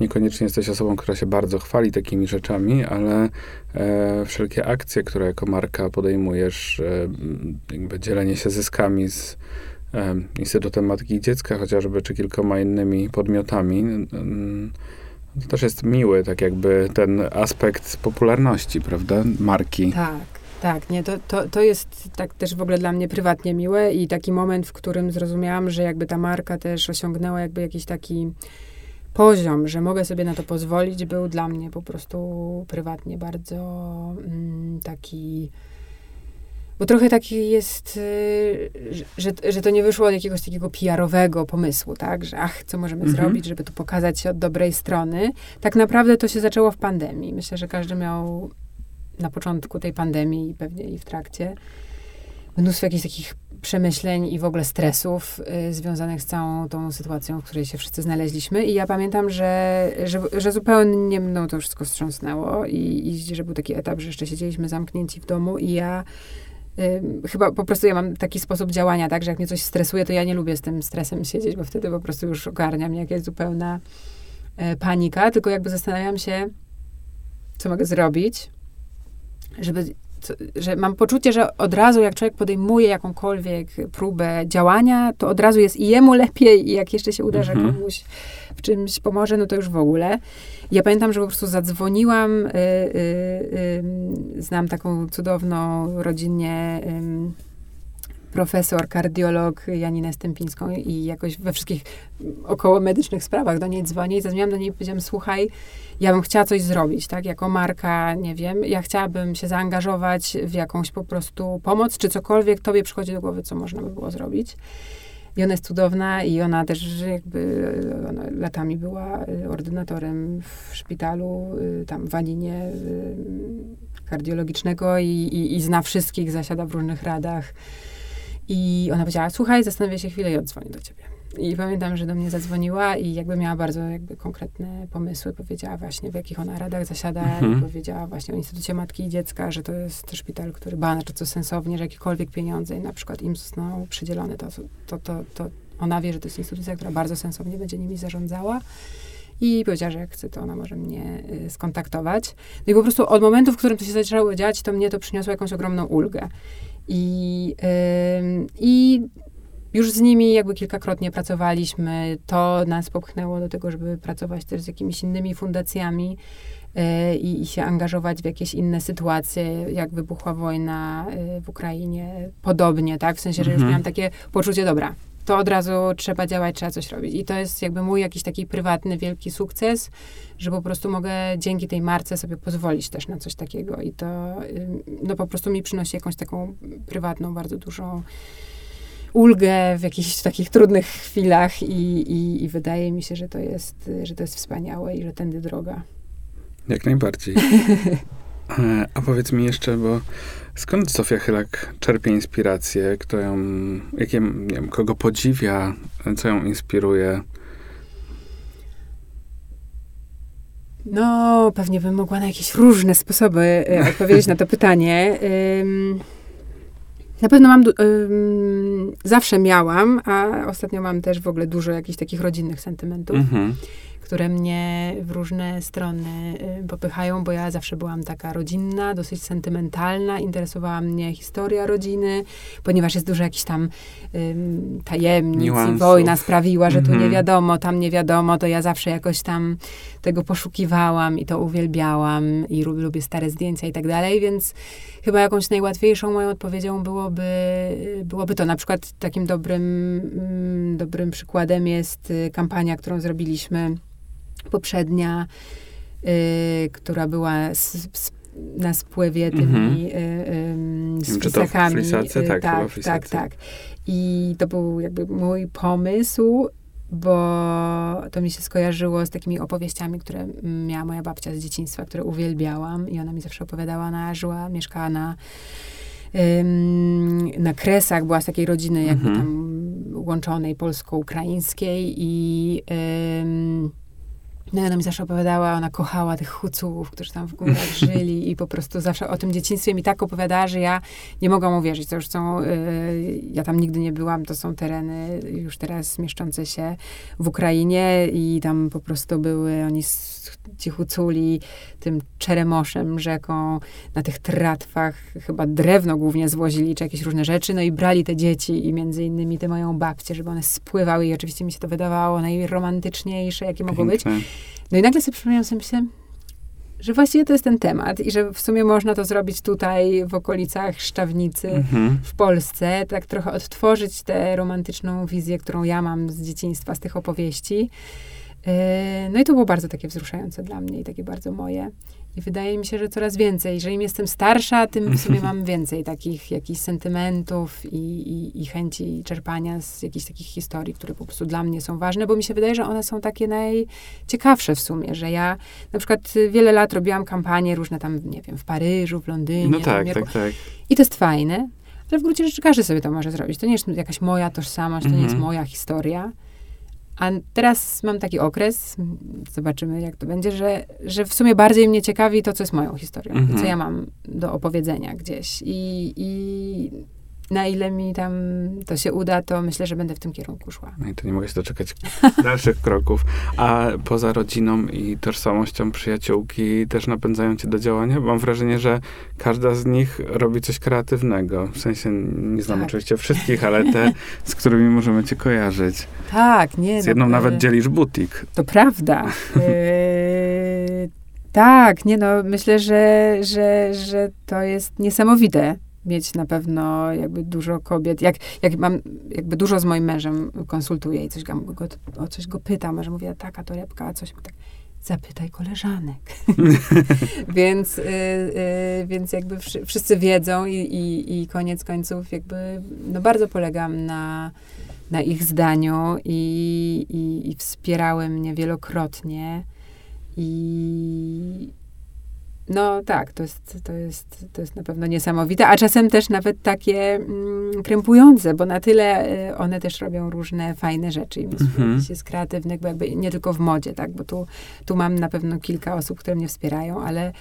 niekoniecznie jesteś osobą, która się bardzo chwali takimi rzeczami, ale e, wszelkie akcje, które jako marka podejmujesz, e, jakby dzielenie się zyskami z Instytutem Matki i Dziecka chociażby, czy kilkoma innymi podmiotami, to też jest miły, tak jakby ten aspekt popularności, prawda? Marki. Tak, tak. Nie, to, to, to jest tak też w ogóle dla mnie prywatnie miłe i taki moment, w którym zrozumiałam, że jakby ta marka też osiągnęła jakby jakiś taki poziom, że mogę sobie na to pozwolić, był dla mnie po prostu prywatnie bardzo mm, taki bo trochę taki jest, y, że, że to nie wyszło od jakiegoś takiego PR-owego pomysłu, tak? Że ach, co możemy mhm. zrobić, żeby tu pokazać się od dobrej strony. Tak naprawdę to się zaczęło w pandemii. Myślę, że każdy miał na początku tej pandemii i pewnie i w trakcie mnóstwo jakichś takich przemyśleń i w ogóle stresów y, związanych z całą tą sytuacją, w której się wszyscy znaleźliśmy. I ja pamiętam, że, że, że zupełnie mną to wszystko wstrząsnęło i, i że był taki etap, że jeszcze siedzieliśmy zamknięci w domu i ja chyba po prostu ja mam taki sposób działania, tak, że jak mnie coś stresuje, to ja nie lubię z tym stresem siedzieć, bo wtedy po prostu już ogarnia mnie jakaś zupełna e, panika, tylko jakby zastanawiam się, co mogę zrobić, żeby co, że mam poczucie, że od razu jak człowiek podejmuje jakąkolwiek próbę działania, to od razu jest i jemu lepiej, i jak jeszcze się uda, że Mhm. komuś w czymś pomoże, no to już w ogóle. Ja pamiętam, że po prostu zadzwoniłam, y, y, y, znam taką cudowną rodzinnie profesor, kardiolog Janinę Stępińską i jakoś we wszystkich około medycznych sprawach do niej dzwonię i zadzwoniłam do niej i powiedziałam, słuchaj, ja bym chciała coś zrobić, tak, jako marka, nie wiem, ja chciałabym się zaangażować w jakąś po prostu pomoc, czy cokolwiek tobie przychodzi do głowy, co można by było zrobić. I ona jest cudowna i ona też jakby ona latami była ordynatorem w szpitalu, y, tam w Aninie y, kardiologicznego i, i, i zna wszystkich, zasiada w różnych radach. I ona powiedziała, słuchaj, zastanowię się chwilę i odzwonię do ciebie. I pamiętam, że do mnie zadzwoniła i jakby miała bardzo jakby konkretne pomysły. Powiedziała właśnie, w jakich ona radach zasiada Mhm. i powiedziała właśnie o Instytucie Matki i Dziecka, że to jest szpital, który ba na co sensownie, że jakiekolwiek pieniądze na przykład im zostaną przydzielone, to, to, to, to ona wie, że to jest instytucja, która bardzo sensownie będzie nimi zarządzała. I powiedziała, że jak chce, to ona może mnie y, skontaktować. No i po prostu od momentu, w którym to się zaczęło dziać, to mnie to przyniosło jakąś ogromną ulgę. I, I już z nimi jakby kilkakrotnie pracowaliśmy. To nas popchnęło do tego, żeby pracować też z jakimiś innymi fundacjami y, i, i się angażować w jakieś inne sytuacje, jak wybuchła wojna y, w Ukrainie. Podobnie, tak? W sensie, że już Mhm. miałam takie poczucie, dobra, to od razu trzeba działać, trzeba coś robić. I to jest jakby mój jakiś taki prywatny, wielki sukces, że po prostu mogę dzięki tej marce sobie pozwolić też na coś takiego. I to no po prostu mi przynosi jakąś taką prywatną, bardzo dużą ulgę w jakichś takich trudnych chwilach i, i, i wydaje mi się, że to, jest, że to jest wspaniałe i że tędy droga. Jak najbardziej. E, A powiedz mi jeszcze, bo skąd Sofia Chylak czerpie inspirację? Kto ją, jakie, nie wiem, kogo podziwia, co ją inspiruje? No, pewnie bym mogła na jakieś różne sposoby e, odpowiedzieć na to pytanie. Na pewno mam, zawsze miałam, a ostatnio mam też w ogóle dużo jakichś takich rodzinnych sentymentów, Mhm. Które mnie w różne strony y, popychają, bo ja zawsze byłam taka rodzinna, dosyć sentymentalna, interesowała mnie historia rodziny, ponieważ jest dużo jakichś tam ym, tajemnic i Niuansów. wojna sprawiła, że tu nie Mhm. wiadomo, tam nie wiadomo, to ja zawsze jakoś tam tego poszukiwałam i to uwielbiałam i lub- lubię stare zdjęcia i tak dalej, więc chyba jakąś najłatwiejszą moją odpowiedzią byłoby, byłoby to. Na przykład takim dobrym, mm, dobrym przykładem jest y, kampania, którą zrobiliśmy poprzednia, y, która była s, s, na spływie tymi y, to flisakami. flisacy? Y, Tak, tak, tak, tak. I to był jakby mój pomysł, bo to mi się skojarzyło z takimi opowieściami, które mm, miała moja babcia z dzieciństwa, które uwielbiałam i ona mi zawsze opowiadała, ona żyła, mieszkała na ym, na Kresach, była z takiej rodziny jakby Mhm. tam łączonej polsko-ukraińskiej i ym, i ona mi zawsze opowiadała, ona kochała tych Hucułów, którzy tam w górach żyli i po prostu zawsze o tym dzieciństwie mi tak opowiadała, że ja nie mogłam uwierzyć. To już są, y, ja tam nigdy nie byłam, to są tereny już teraz mieszczące się w Ukrainie i tam po prostu były oni s- ci Huculi tym Czeremoszem, rzeką, na tych tratwach chyba drewno głównie zwozili, czy jakieś różne rzeczy, no i brali te dzieci i między innymi te moją babcię, żeby one spływały i oczywiście mi się to wydawało najromantyczniejsze, jakie mogło być. No i nagle sobie przypomniałam sobie, myślę, że właściwie to jest ten temat i że w sumie można to zrobić tutaj w okolicach Szczawnicy, Mhm. w Polsce, tak trochę odtworzyć tę romantyczną wizję, którą ja mam z dzieciństwa, z tych opowieści. Yy, No i to było bardzo takie wzruszające dla mnie i takie bardzo moje. I wydaje mi się, że coraz więcej. Że im jestem starsza, tym w sumie mam więcej takich jakichś sentymentów i, i, i chęci czerpania z jakichś takich historii, które po prostu dla mnie są ważne, bo mi się wydaje, że one są takie najciekawsze w sumie, że ja na przykład wiele lat robiłam kampanie różne tam, nie wiem, w Paryżu, w Londynie, No tak, tak, tak. I to jest fajne, ale w gruncie rzeczy każdy sobie to może zrobić. To nie jest jakaś moja tożsamość, to nie jest Mhm. moja historia. A teraz mam taki okres, zobaczymy jak to będzie, że, że w sumie bardziej mnie ciekawi to, co jest moją historią, Mhm. co ja mam do opowiedzenia gdzieś. I, i na ile mi tam to się uda, to myślę, że będę w tym kierunku szła. No i to nie mogę się doczekać dalszych kroków. A poza rodziną i tożsamością przyjaciółki też napędzają cię do działania? Mam wrażenie, że każda z nich robi coś kreatywnego. W sensie, nie znam Tak. oczywiście wszystkich, ale te, z którymi możemy cię kojarzyć. Tak, nie. Z jedną no, nawet e, dzielisz butik. To prawda. Yy, tak, nie no, myślę, że, że, że to jest niesamowite mieć na pewno jakby dużo kobiet. Jak, jak mam, jakby dużo z moim mężem konsultuję i coś go, go, o coś go pytam, że mówię, taka torebka, a coś, tak, zapytaj koleżanek. więc, y, y, więc jakby wszy, wszyscy wiedzą i, i, i koniec końców jakby, no bardzo polegam na, na ich zdaniu i, i, i wspierały mnie wielokrotnie. I no tak, to jest, to, jest, to jest na pewno niesamowite, a czasem też nawet takie mm, krępujące, bo na tyle y, one też robią różne fajne rzeczy i Mhm. jest kreatywnych, bo jakby nie tylko w modzie, tak, bo tu, tu mam na pewno kilka osób, które mnie wspierają, ale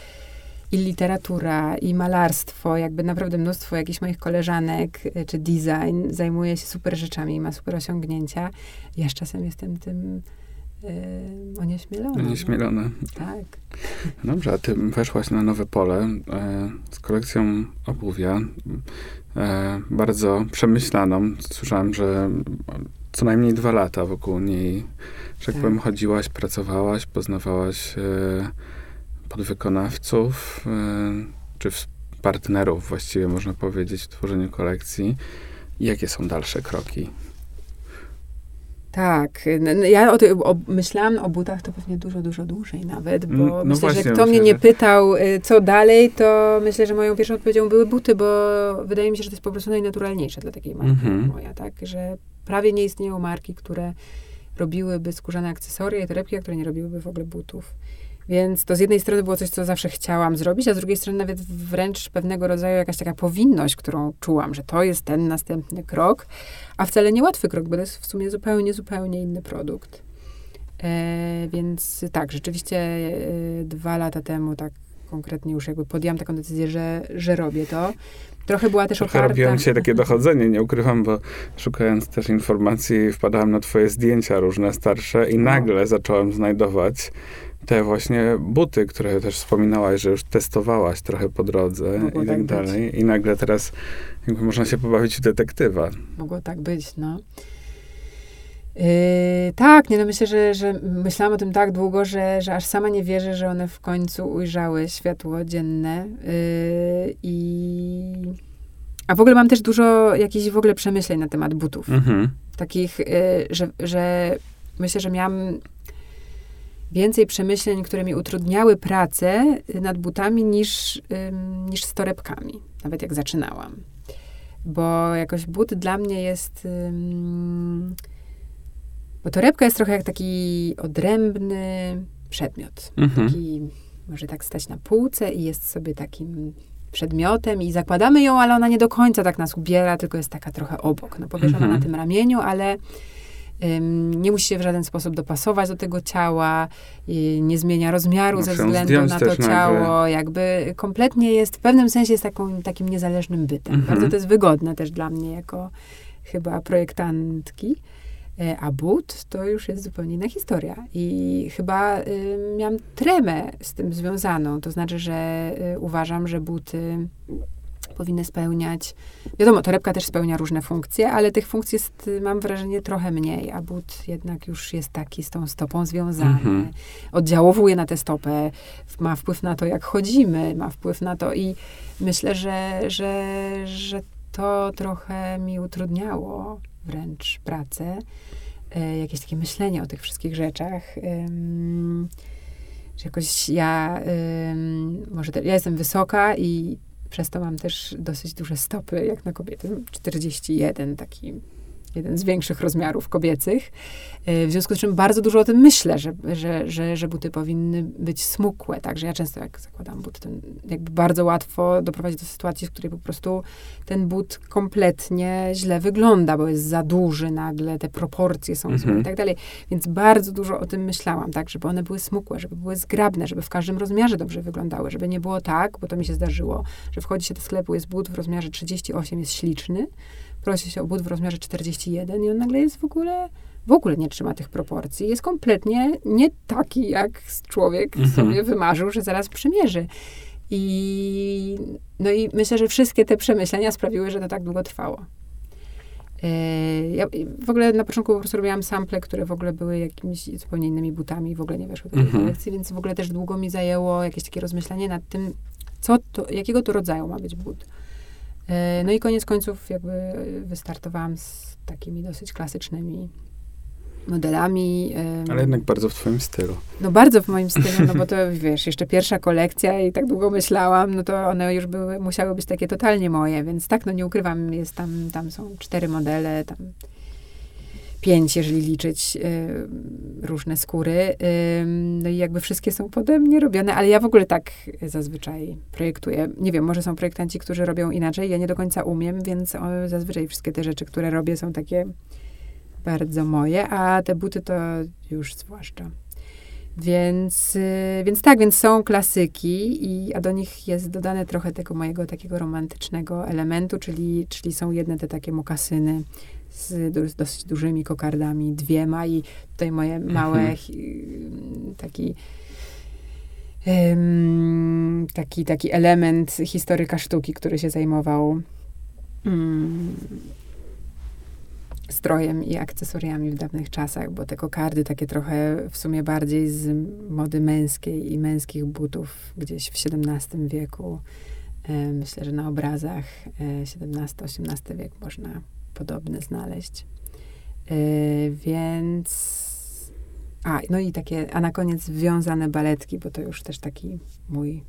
i literatura, i malarstwo, jakby naprawdę mnóstwo jakichś moich koleżanek, y, czy design, zajmuje się super rzeczami ma super osiągnięcia. Ja z czasem jestem tym y, onieśmielona. Nieśmielone. Tak. Dobrze, a ty weszłaś na nowe pole e, z kolekcją obuwia. E, bardzo przemyślaną. Słyszałem, że co najmniej dwa lata wokół niej, że tak Tak. powiem, chodziłaś, pracowałaś, poznawałaś e, podwykonawców, e, czy partnerów właściwie można powiedzieć w tworzeniu kolekcji. Jakie są dalsze kroki? Tak. Ja o, o, myślałam o butach to pewnie dużo, dużo dłużej nawet, bo Mm, no myślę, właśnie, że kto mnie myślę, nie że- pytał, y, co dalej, to myślę, że moją pierwszą odpowiedzią były buty, bo wydaje mi się, że to jest po prostu najnaturalniejsze dla takiej marki Mhm. jak moja, tak? Że prawie nie istnieją marki, które robiłyby skórzane akcesoria i torebki, a które nie robiłyby w ogóle butów. Więc to z jednej strony było coś, co zawsze chciałam zrobić, a z drugiej strony nawet wręcz pewnego rodzaju jakaś taka powinność, którą czułam, że to jest ten następny krok, a wcale nie łatwy krok, bo to jest w sumie zupełnie, zupełnie inny produkt. E, więc tak, rzeczywiście e, dwa lata temu tak konkretnie już jakby podjęłam taką decyzję, że, że robię to. Trochę była też Trochę oparta... robiłem dzisiaj takie dochodzenie, nie ukrywam, bo szukając też informacji, wpadałem na twoje zdjęcia różne, starsze i No. nagle zacząłem znajdować te właśnie buty, które też wspominałaś, że już testowałaś trochę po drodze Mogło i tak tak dalej. I nagle teraz jakby można się pobawić w detektywa. Mogło tak być, no. Yy, tak, nie no myślę, że, że myślałam o tym tak długo, że, że aż sama nie wierzę, że one w końcu ujrzały światło dzienne. Yy, I... A w ogóle mam też dużo jakichś w ogóle przemyśleń na temat butów. Mhm. Takich, y, że, że myślę, że miałam więcej przemyśleń, które mi utrudniały pracę nad butami niż, ym, niż z torebkami, nawet jak zaczynałam. Bo jakoś but dla mnie jest... ym, bo torebka jest trochę jak taki odrębny przedmiot. Mhm. Taki, może tak stać na półce i jest sobie takim przedmiotem i zakładamy ją, ale ona nie do końca tak nas ubiera, tylko jest taka trochę obok. No powieszona Mhm. na tym ramieniu, ale nie musi się w żaden sposób dopasować do tego ciała, nie zmienia rozmiaru Muszę ze względu na to nagle. ciało. Jakby kompletnie jest, w pewnym sensie jest taką, takim niezależnym bytem. Mhm. Bardzo to jest wygodne też dla mnie jako chyba projektantki. E, A but to już jest zupełnie inna historia. I chyba y, miałam tremę z tym związaną. To znaczy, że y, uważam, że buty powinny spełniać. Wiadomo, torebka też spełnia różne funkcje, ale tych funkcji jest, y, mam wrażenie, trochę mniej, a but jednak już jest taki z tą stopą związany. Mhm. Oddziałowuje na tę stopę, ma wpływ na to, jak chodzimy, ma wpływ na to i myślę, że, że, że to trochę mi utrudniało wręcz pracę, e, jakieś takie myślenie o tych wszystkich rzeczach. Ym, że jakoś ja, ym, może te, ja jestem wysoka i przez to mam też dosyć duże stopy, jak na kobiety. 41, taki jeden z większych rozmiarów kobiecych. E, w związku z czym bardzo dużo o tym myślę, że, że, że, że buty powinny być smukłe. Także ja często jak zakładam but, to jakby bardzo łatwo doprowadzić do sytuacji, w której po prostu ten but kompletnie źle wygląda, bo jest za duży nagle, te proporcje są złe Mhm. i tak dalej. Więc bardzo dużo o tym myślałam, tak, żeby one były smukłe, żeby były zgrabne, żeby w każdym rozmiarze dobrze wyglądały, żeby nie było tak, bo to mi się zdarzyło, że wchodzi się do sklepu, jest but w rozmiarze 38, jest śliczny, prosi się o but w rozmiarze 41 i on nagle jest w ogóle, w ogóle nie trzyma tych proporcji. Jest kompletnie nie taki, jak człowiek Mhm. sobie wymarzył, że zaraz przymierzy. I, no i myślę, że wszystkie te przemyślenia sprawiły, że to tak długo trwało. E, Ja w ogóle na początku po prostu robiłam sample, które w ogóle były jakimiś zupełnie innymi butami, w ogóle nie weszły do tej Mhm. kolekcji, więc w ogóle też długo mi zajęło jakieś takie rozmyślanie nad tym, co to, jakiego to rodzaju ma być but. E, No i koniec końców jakby wystartowałam z takimi dosyć klasycznymi modelami. Ale jednak bardzo w twoim stylu. no bardzo w moim stylu, no bo to wiesz, jeszcze pierwsza kolekcja i tak długo myślałam, no to one już były, musiały być takie totalnie moje, więc tak, no nie ukrywam, jest tam, tam są cztery modele, tam pięć, jeżeli liczyć y, różne skóry. Y, no i jakby wszystkie są pode mnie robione, ale ja w ogóle tak zazwyczaj projektuję. Nie wiem, może są projektanci, którzy robią inaczej, ja nie do końca umiem, więc o, zazwyczaj wszystkie te rzeczy, które robię są takie bardzo moje, a te buty to już zwłaszcza. Więc, y, więc tak, więc są klasyki, i, a do nich jest dodane trochę tego mojego takiego romantycznego elementu, czyli, czyli są jedne te takie mokasyny z, dosyć dużymi kokardami, dwiema i tutaj moje małe Mhm. taki taki, taki element historyka sztuki, który się zajmował mm, strojem i akcesoriami w dawnych czasach, bo te kokardy takie trochę w sumie bardziej z mody męskiej i męskich butów gdzieś w XVII wieku. E, myślę, że na obrazach e, XVII-XVIII wiek można podobne znaleźć. E, więc a, no i takie, a na koniec wiązane baletki, bo to już też taki mój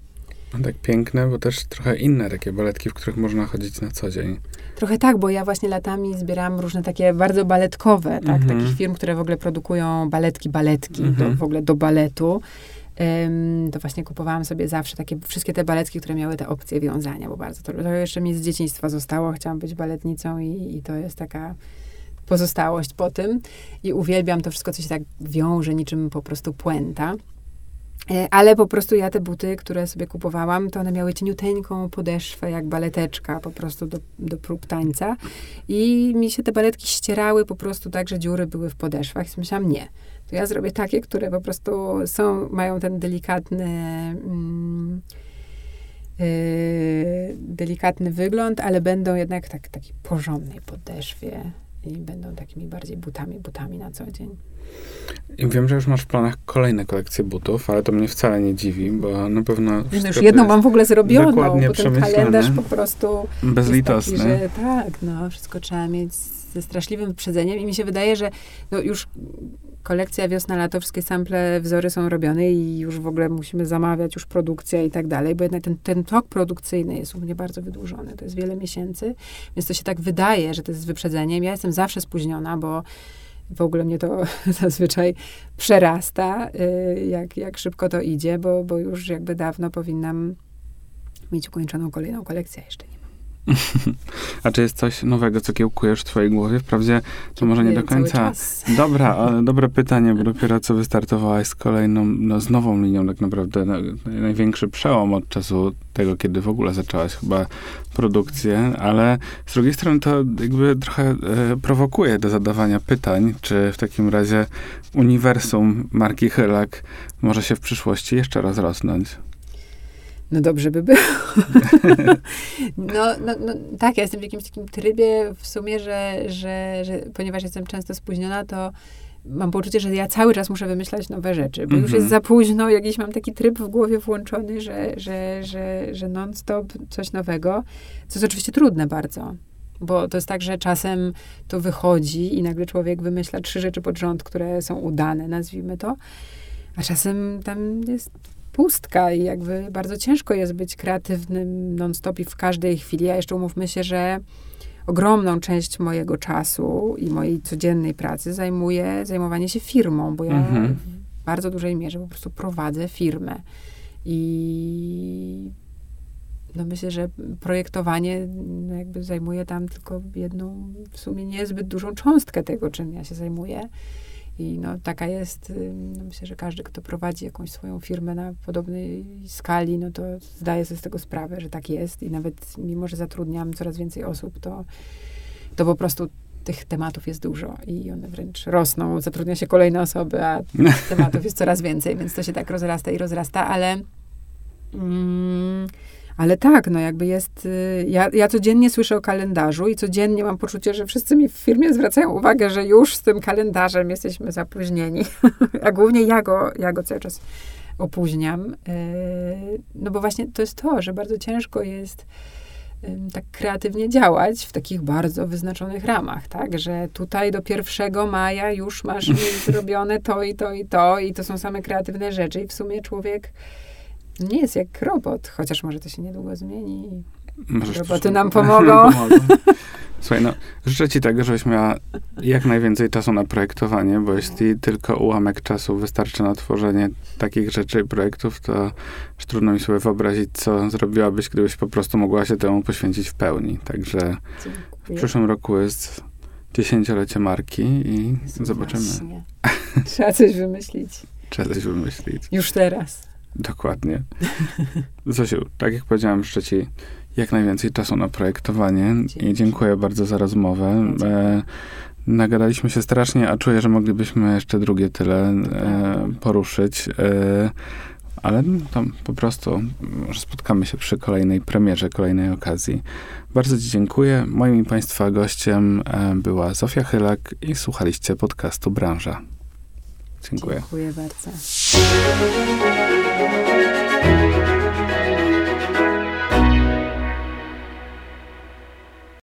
No tak piękne, bo też trochę inne takie baletki, w których można chodzić na co dzień. Trochę tak, bo ja właśnie latami zbierałam różne takie bardzo baletkowe, tak, Mhm. takich firm, które w ogóle produkują baletki, baletki, Mhm. do, w ogóle do baletu. To właśnie kupowałam sobie zawsze takie, wszystkie te baletki, które miały te opcje wiązania, bo bardzo to, to jeszcze mi z dzieciństwa zostało. Chciałam być baletnicą i, i to jest taka pozostałość po tym. I uwielbiam to wszystko, co się tak wiąże, niczym po prostu puenta. E, Ale po prostu ja te buty, które sobie kupowałam, to one miały cieniuteńką podeszwę, jak baleteczka, po prostu do, do prób tańca. I mi się te baletki ścierały po prostu tak, że dziury były w podeszwach. I myślałam, nie. To ja zrobię takie, które po prostu są, mają ten delikatny, mm, yy, delikatny wygląd, ale będą jednak tak, takiej porządnej podeszwie i będą takimi bardziej butami, butami na co dzień. I wiem, że już masz w planach kolejne kolekcje butów, ale to mnie wcale nie dziwi, bo na pewno No już jedną mam w ogóle zrobioną, dokładnie bo ten kalendarz po prostu bezlitosne. Jest taki, że tak, no, wszystko trzeba mieć ze straszliwym wyprzedzeniem i mi się wydaje, że no, już kolekcja wiosna-lato, wszystkie sample, wzory są robione i już w ogóle musimy zamawiać już produkcja i tak dalej, bo jednak ten, ten tok produkcyjny jest u mnie bardzo wydłużony. To jest wiele miesięcy, więc to się tak wydaje, że to jest z wyprzedzeniem. Ja jestem zawsze spóźniona, bo w ogóle mnie to zazwyczaj przerasta, y, jak, jak szybko to idzie, bo, bo już jakby dawno powinnam mieć ukończoną kolejną kolekcję, jeszcze. A czy jest coś nowego, co kiełkujesz w twojej głowie? Wprawdzie to może nie do końca. Dobra, ale dobre pytanie, bo dopiero co wystartowałaś z kolejną, no z nową linią tak naprawdę, no, największy przełom od czasu tego, kiedy w ogóle zaczęłaś chyba produkcję, ale z drugiej strony to jakby trochę e, prowokuje do zadawania pytań, czy w takim razie uniwersum marki Hylak może się w przyszłości jeszcze rozrosnąć. No dobrze by było. no, no, no, tak, ja jestem w jakimś takim trybie w sumie, że, że, że ponieważ jestem często spóźniona, to mam poczucie, że ja cały czas muszę wymyślać nowe rzeczy, bo już Mhm. jest za późno, jakiś mam taki tryb w głowie włączony, że, że, że, że non-stop coś nowego, co jest oczywiście trudne bardzo. Bo to jest tak, że czasem to wychodzi i nagle człowiek wymyśla trzy rzeczy pod rząd, które są udane, nazwijmy to, a czasem tam jest pustka i jakby bardzo ciężko jest być kreatywnym non-stop i w każdej chwili. A jeszcze umówmy się, że ogromną część mojego czasu i mojej codziennej pracy zajmuje zajmowanie się firmą, bo ja Mhm. w bardzo dużej mierze po prostu prowadzę firmę. I no myślę, że projektowanie no jakby zajmuje tam tylko jedną, w sumie niezbyt dużą cząstkę tego, czym ja się zajmuję. I no, taka jest, no myślę, że każdy, kto prowadzi jakąś swoją firmę na podobnej skali, no to zdaje sobie z tego sprawę, że tak jest. I nawet mimo, że zatrudniam coraz więcej osób, to, to po prostu tych tematów jest dużo i one wręcz rosną. Zatrudnia się kolejne osoby, a tematów jest coraz więcej, więc to się tak rozrasta i rozrasta, ale mm, ale tak, no jakby jest, y, ja, ja codziennie słyszę o kalendarzu i codziennie mam poczucie, że wszyscy mi w firmie zwracają uwagę, że już z tym kalendarzem jesteśmy zapóźnieni, a głównie ja go, ja go cały czas opóźniam, Y, no bo właśnie to jest to, że bardzo ciężko jest tak kreatywnie działać w takich bardzo wyznaczonych ramach, tak? Że tutaj do 1 maja już masz zrobione to i to i to i to są same kreatywne rzeczy i w sumie człowiek nie jest jak robot, chociaż może to się niedługo zmieni. Możesz Roboty nam pomogą. Słuchaj, no, życzę ci tego, żebyś miała jak najwięcej czasu na projektowanie, bo jeśli tylko ułamek czasu wystarczy na tworzenie takich rzeczy i projektów, to trudno mi sobie wyobrazić, co zrobiłabyś, gdybyś po prostu mogła się temu poświęcić w pełni. Także w Dziękuję. przyszłym roku jest dziesięciolecie marki i zobaczymy, Właśnie. Trzeba coś wymyślić. trzeba coś wymyślić. Już teraz. Dokładnie. Zosiu, tak jak powiedziałem, życzę ci jak najwięcej czasu na projektowanie i Dzięki. dziękuję bardzo za rozmowę. Dziękuję. E, nagadaliśmy się strasznie, a czuję, że moglibyśmy jeszcze drugie tyle e, prawda. poruszyć. E, ale tam po prostu spotkamy się przy kolejnej premierze, kolejnej okazji. Bardzo Ci dziękuję. Moim i Państwa gościem e, była Zofia Chylak i słuchaliście podcastu Branża. Dziękuję. Dziękuję bardzo. Thank you.